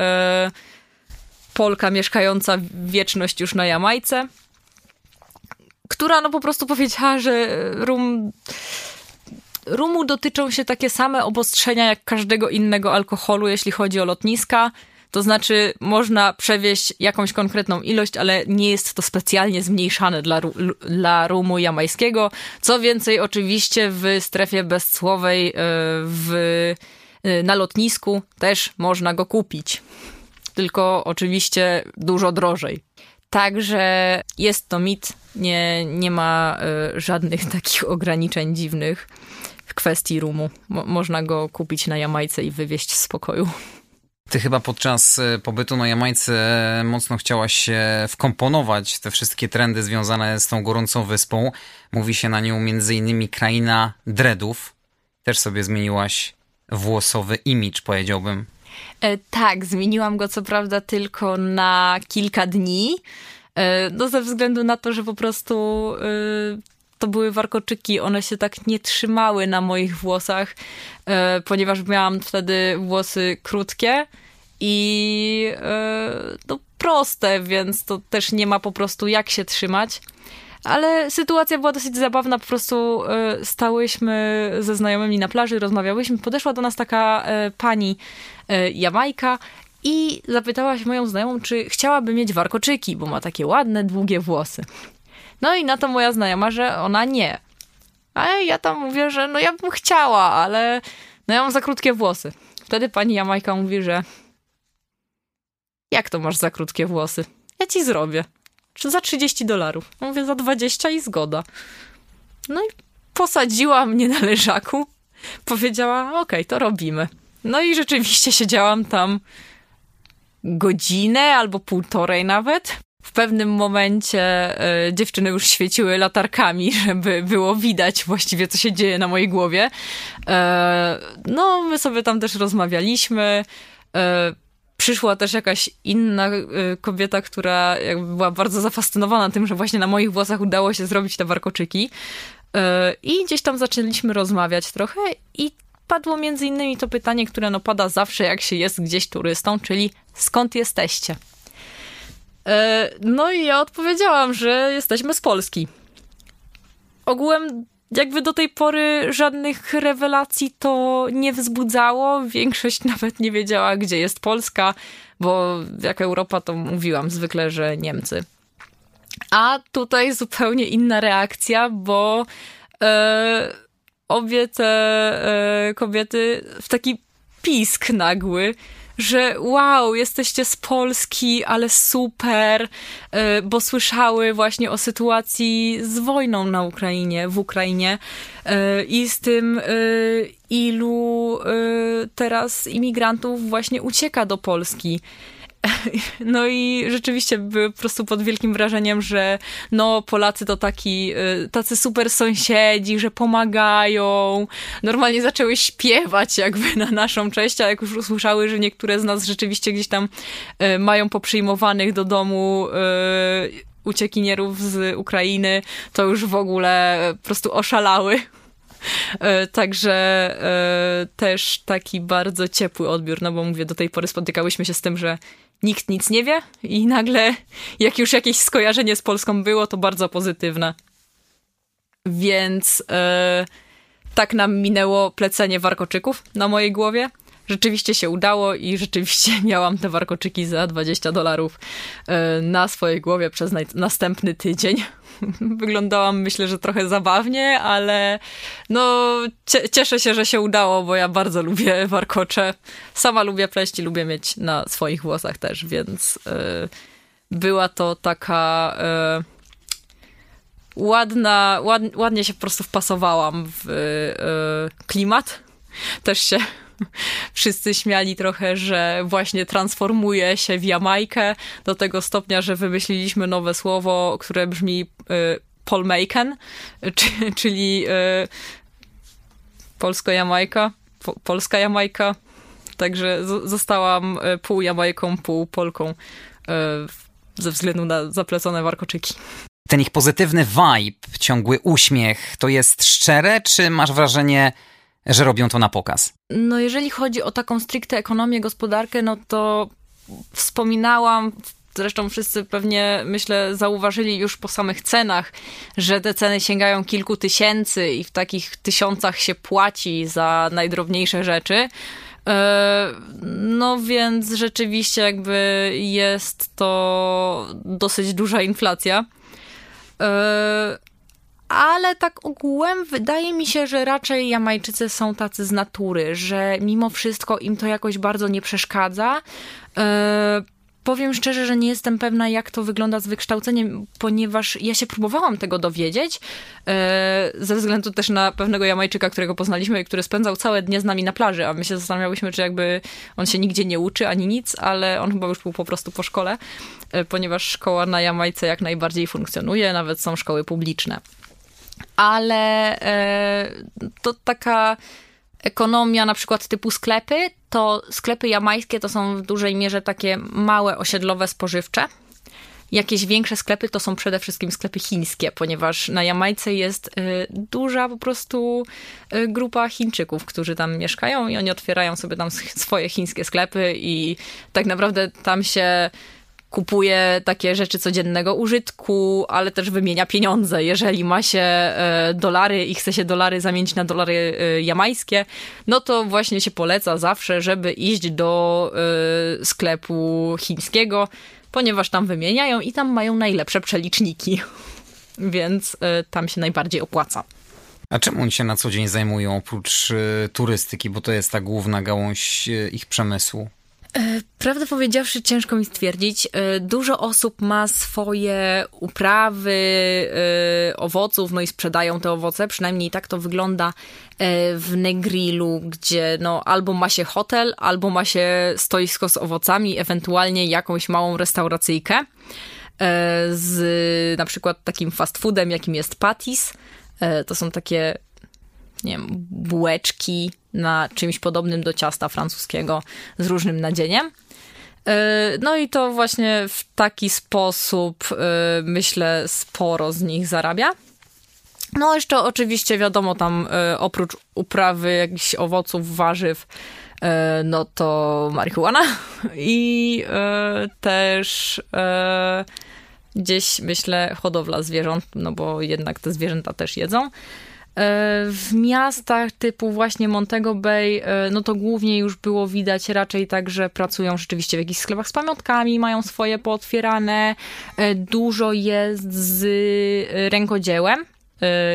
Polka mieszkająca wieczność już na Jamajce, która no po prostu powiedziała, że rum rumu dotyczą się takie same obostrzenia jak każdego innego alkoholu, jeśli chodzi o lotniska. To znaczy, można przewieźć jakąś konkretną ilość, ale nie jest to specjalnie zmniejszane dla, dla rumu jamańskiego. Co więcej, oczywiście w strefie bezcłowej e, w, e, na lotnisku też można go kupić tylko oczywiście dużo drożej. Także jest to mit, nie, nie ma y, żadnych takich ograniczeń dziwnych w kwestii rumu. Mo można go kupić na Jamajce i wywieźć z spokoju. Ty chyba podczas e, pobytu na Jamajce mocno chciałaś się wkomponować te wszystkie trendy związane z tą gorącą wyspą. Mówi się na nią między innymi kraina dreadów. Też sobie zmieniłaś włosowy imidż, powiedziałbym. E, tak, zmieniłam go co prawda tylko na kilka dni. E, no ze względu na to, że po prostu e, to były warkoczyki, one się tak nie trzymały na moich włosach, ponieważ miałam wtedy włosy krótkie i no, proste, więc to też nie ma po prostu jak się trzymać. Ale sytuacja była dosyć zabawna, po prostu stałyśmy ze znajomymi na plaży, rozmawiałyśmy, podeszła do nas taka pani E, Jamajka i zapytała się moją znajomą, czy chciałaby mieć warkoczyki, bo ma takie ładne, długie włosy. No i na to moja znajoma, że ona nie. A ja tam mówię, że no ja bym chciała, ale no ja mam za krótkie włosy. Wtedy pani Jamajka mówi, że jak to masz za krótkie włosy? Ja ci zrobię. Czy za 30 dolarów? Mówię, za 20 i zgoda. No i posadziła mnie na leżaku. Powiedziała, okej, okay, to robimy. No i rzeczywiście siedziałam tam godzinę albo półtorej nawet. W pewnym momencie y, dziewczyny już świeciły latarkami, żeby było widać właściwie, co się dzieje na mojej głowie. E, no, my sobie tam też rozmawialiśmy. E, przyszła też jakaś inna kobieta, która była bardzo zafascynowana tym, że właśnie na moich włosach udało się zrobić te warkoczyki. I gdzieś tam zaczęliśmy rozmawiać trochę i padło między innymi to pytanie, które no pada zawsze, jak się jest gdzieś turystą, czyli skąd jesteście? E, no i ja odpowiedziałam, że jesteśmy z Polski. Ogółem jakby do tej pory żadnych rewelacji to nie wzbudzało. Większość nawet nie wiedziała, gdzie jest Polska, bo jak Europa to mówiłam zwykle, że Niemcy. A tutaj zupełnie inna reakcja, bo e, obie te e, kobiety w taki pisk nagły że wow, jesteście z Polski, ale super, e, bo słyszały właśnie o sytuacji z wojną na Ukrainie, w Ukrainie e, i z tym, e, ilu teraz imigrantów właśnie ucieka do Polski. No i rzeczywiście były po prostu pod wielkim wrażeniem, że no Polacy to taki, y, tacy super sąsiedzi, że pomagają. Normalnie zaczęły śpiewać jakby na naszą cześć, a jak już usłyszały, że niektóre z nas rzeczywiście gdzieś tam y, mają poprzyjmowanych do domu y, uciekinierów z Ukrainy, to już w ogóle po prostu oszalały. Także też taki bardzo ciepły odbiór, no bo mówię, do tej pory spotykałyśmy się z tym, że nikt nic nie wie i nagle jak już jakieś skojarzenie z Polską było, to bardzo pozytywne. Więc e, tak nam minęło plecenie warkoczyków na mojej głowie. Rzeczywiście się udało i rzeczywiście miałam te warkoczyki za 20 dolarów e, na swojej głowie przez następny tydzień. wyglądałam myślę, że trochę zabawnie, ale no cieszę się, że się udało, bo ja bardzo lubię warkocze. Sama lubię pleść i lubię mieć na swoich włosach też, więc yy, była to taka yy, ładna, ład, ładnie się po prostu wpasowałam w yy, klimat. Też się wszyscy śmiali trochę, że właśnie transformuje się w Jamajkę do tego stopnia, że wymyśliliśmy nowe słowo, które brzmi y, Polmaken, czyli y, polsko-Jamajka, po, polska Jamajka. Także zostałam y, pół Jamajką, pół Polką ze względu na zaplecone warkoczyki. Ten ich pozytywny vibe, ciągły uśmiech, to jest szczere, czy masz wrażenie, że robią to na pokaz? No jeżeli chodzi o taką stricte ekonomię, gospodarkę, no to wspominałam Zresztą wszyscy pewnie, myślę, zauważyli już po samych cenach, że te ceny sięgają kilku tysięcy i w takich tysiącach się płaci za najdrobniejsze rzeczy. E, no więc rzeczywiście jakby jest to dosyć duża inflacja. Ale tak ogółem wydaje mi się, że raczej Jamajczycy są tacy z natury, że mimo wszystko im to jakoś bardzo nie przeszkadza. E, powiem szczerze, że nie jestem pewna, jak to wygląda z wykształceniem, ponieważ ja się próbowałam tego dowiedzieć, e, ze względu też na pewnego Jamajczyka, którego poznaliśmy i który spędzał całe dnie z nami na plaży, a my się zastanawiałyśmy, czy jakby on się nigdzie nie uczy ani nic, ale on chyba już był po prostu po szkole, e, ponieważ szkoła na Jamajce jak najbardziej funkcjonuje, nawet są szkoły publiczne ale e, to taka ekonomia na przykład typu sklepy, to sklepy jamańskie to są w dużej mierze takie małe osiedlowe spożywcze. Jakieś większe sklepy to są przede wszystkim sklepy chińskie, ponieważ na Jamajce jest y, duża po prostu y, grupa Chińczyków, którzy tam mieszkają i oni otwierają sobie tam swoje chińskie sklepy i tak naprawdę tam się kupuje takie rzeczy codziennego użytku, ale też wymienia pieniądze. Jeżeli ma się e, dolary i chce się dolary zamienić na dolary e, jamańskie, no to właśnie się poleca zawsze, żeby iść do e, sklepu chińskiego, ponieważ tam wymieniają i tam mają najlepsze przeliczniki. Więc tam się najbardziej opłaca. A czym oni się na co dzień zajmują oprócz turystyki, bo to jest ta główna gałąź ich przemysłu? E, prawdę powiedziawszy, ciężko mi stwierdzić. E, dużo osób ma swoje uprawy e, owoców, no i sprzedają te owoce. Przynajmniej tak to wygląda w Negrilu, gdzie no albo ma się hotel, albo ma się stoisko z owocami, ewentualnie jakąś małą restauracyjkę z na przykład takim fast foodem, jakim jest Pattis. To są takie nie wiem, bułeczki na czymś podobnym do ciasta francuskiego z różnym nadzieniem. E, no i to właśnie w taki sposób, e, myślę, sporo z nich zarabia. No jeszcze oczywiście wiadomo tam e, oprócz uprawy jakichś owoców, warzyw, no to marihuana i też gdzieś myślę hodowla zwierząt, no bo jednak te zwierzęta też jedzą. E, w miastach typu właśnie Montego Bay, e, no to głównie już było widać raczej tak, że pracują rzeczywiście w jakichś sklepach z pamiątkami, mają swoje pootwierane. E, dużo jest z rękodziełem.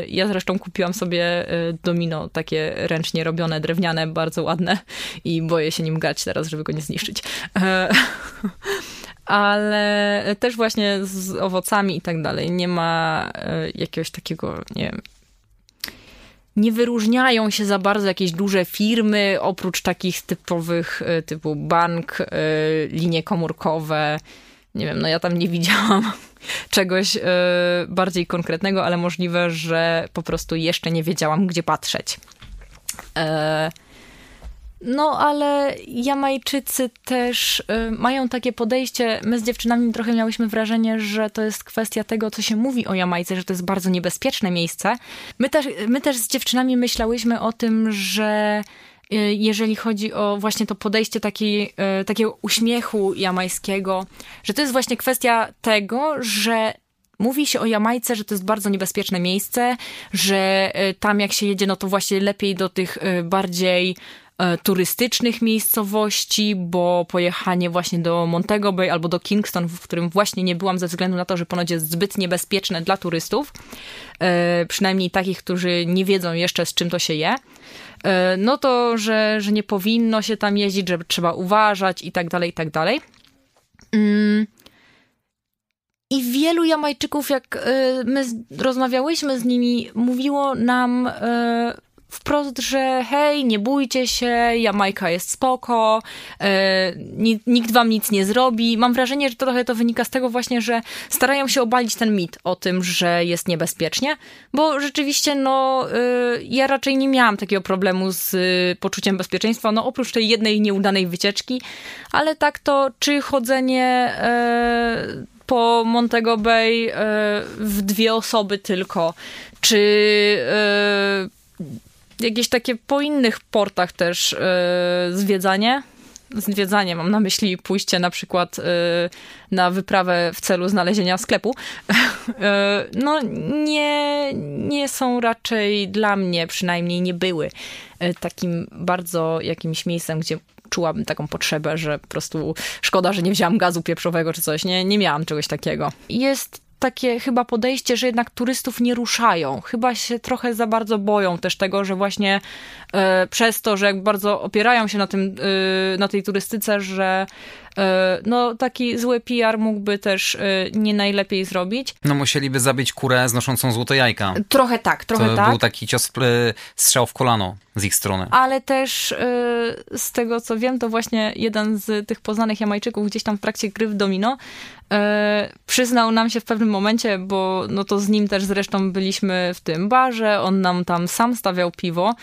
Ja zresztą kupiłam sobie domino takie ręcznie robione, drewniane, bardzo ładne i boję się nim grać teraz, żeby go nie zniszczyć. Ale też właśnie z owocami i tak dalej. Nie ma jakiegoś takiego, nie wiem, nie wyróżniają się za bardzo jakieś duże firmy, oprócz takich typowych typu bank, linie komórkowe. Nie wiem, no ja tam nie widziałam czegoś bardziej konkretnego, ale możliwe, że po prostu jeszcze nie wiedziałam, gdzie patrzeć. No, ale Jamajczycy też y, mają takie podejście. My z dziewczynami trochę miałyśmy wrażenie, że to jest kwestia tego, co się mówi o Jamajce, że to jest bardzo niebezpieczne miejsce. My też, my też z dziewczynami myślałyśmy o tym, że y, jeżeli chodzi o właśnie to podejście takiej, y, takiego uśmiechu jamajskiego, że to jest właśnie kwestia tego, że Mówi się o Jamajce, że to jest bardzo niebezpieczne miejsce, że tam jak się jedzie, no to właśnie lepiej do tych bardziej turystycznych miejscowości, bo pojechanie właśnie do Montego Bay albo do Kingston, w którym właśnie nie byłam ze względu na to, że ponoć jest zbyt niebezpieczne dla turystów, e, przynajmniej takich, którzy nie wiedzą jeszcze z czym to się je, e, no to, że, że nie powinno się tam jeździć, że trzeba uważać i tak dalej, i tak dalej. Mm. I wielu Jamajczyków, jak my rozmawiałyśmy z nimi, mówiło nam wprost, że hej, nie bójcie się, Jamajka jest spoko, e, nikt wam nic nie zrobi. Mam wrażenie, że trochę to wynika z tego właśnie, że starają się obalić ten mit o tym, że jest niebezpiecznie, bo rzeczywiście, no, e, ja raczej nie miałam takiego problemu z e, poczuciem bezpieczeństwa, no oprócz tej jednej nieudanej wycieczki, ale tak to, czy chodzenie po Montego Bay w dwie osoby tylko, czy jakieś takie po innych portach też yy, zwiedzanie. Zwiedzanie, mam na myśli pójście na przykład yy, na wyprawę w celu znalezienia sklepu. Yy, no nie, nie są raczej dla mnie, przynajmniej nie były takim bardzo jakimś miejscem, gdzie czułabym taką potrzebę, że po prostu szkoda, że nie wzięłam gazu pieprzowego czy coś. Nie, nie miałam czegoś takiego. Jest takie chyba podejście, że jednak turystów nie ruszają. Chyba się trochę za bardzo boją też tego, że właśnie e, przez to, że jak bardzo opierają się na tym, e, na tej turystyce, że no taki zły PR mógłby też e, nie najlepiej zrobić. No musieliby zabić kurę znoszącą złote jajka. Trochę tak, trochę to tak. był taki cios, e, strzał w kolano z ich strony. Ale też z tego co wiem, to właśnie jeden z tych poznanych Jamajczyków gdzieś tam w trakcie gry w domino przyznał nam się w pewnym momencie, bo no to z nim też zresztą byliśmy w tym barze, on nam tam sam stawiał piwo,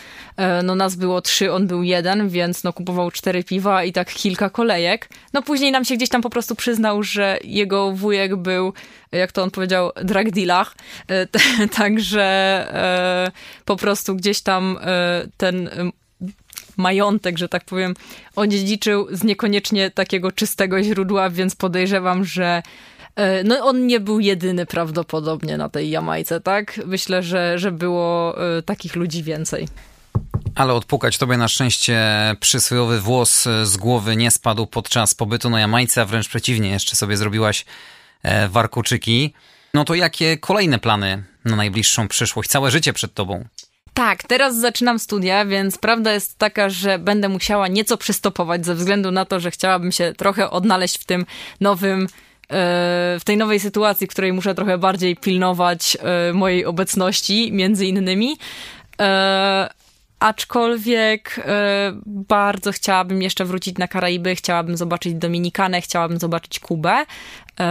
no nas było trzy, on był jeden, więc no kupował cztery piwa i tak kilka kolejek. No no później nam się gdzieś tam po prostu przyznał, że jego wujek był, jak to on powiedział, drug dealer. E, także e, po prostu gdzieś tam e, ten majątek, że tak powiem, odziedziczył z niekoniecznie takiego czystego źródła, więc podejrzewam, że no on nie był jedyny prawdopodobnie na tej Jamajce, tak? Myślę, że, że było takich ludzi więcej. Ale odpukać tobie na szczęście przysłowiowy włos z głowy nie spadł podczas pobytu na Jamajce, a wręcz przeciwnie, jeszcze sobie zrobiłaś e, warkoczyki. No to jakie kolejne plany na najbliższą przyszłość? Całe życie przed tobą. Tak, teraz zaczynam studia, więc prawda jest taka, że będę musiała nieco przystopować ze względu na to, że chciałabym się trochę odnaleźć w tym nowym e, w tej nowej sytuacji, w której muszę trochę bardziej pilnować e, mojej obecności, między innymi aczkolwiek y, bardzo chciałabym jeszcze wrócić na Karaiby, chciałabym zobaczyć Dominikanę, chciałabym zobaczyć Kubę. Y,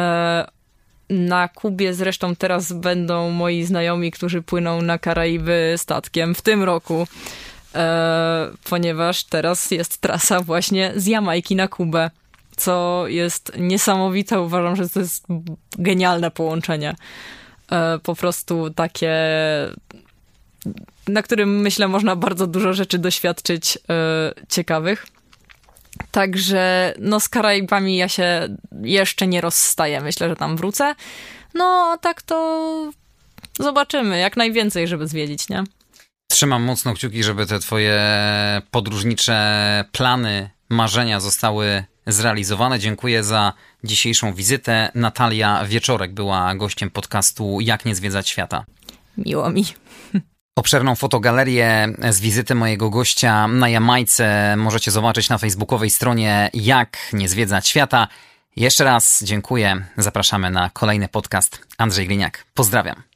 na Kubie zresztą teraz będą moi znajomi, którzy płyną na Karaiby statkiem w tym roku, y, ponieważ teraz jest trasa właśnie z Jamajki na Kubę, co jest niesamowite. Uważam, że to jest genialne połączenie. e, po prostu takie na którym myślę można bardzo dużo rzeczy doświadczyć e, ciekawych. Także no z Karaibami ja się jeszcze nie rozstaję. Myślę, że tam wrócę. No a tak to zobaczymy. Jak najwięcej, żeby zwiedzić, nie? Trzymam mocno kciuki, żeby te twoje podróżnicze plany, marzenia zostały zrealizowane. Dziękuję za dzisiejszą wizytę. Natalia Wieczorek była gościem podcastu Jak nie zwiedzać świata. Miło mi. Obszerną fotogalerię z wizyty mojego gościa na Jamajce możecie zobaczyć na facebookowej stronie Jak nie zwiedzać świata. Jeszcze raz dziękuję. Zapraszamy na kolejny podcast. Andrzej Gliniak. Pozdrawiam.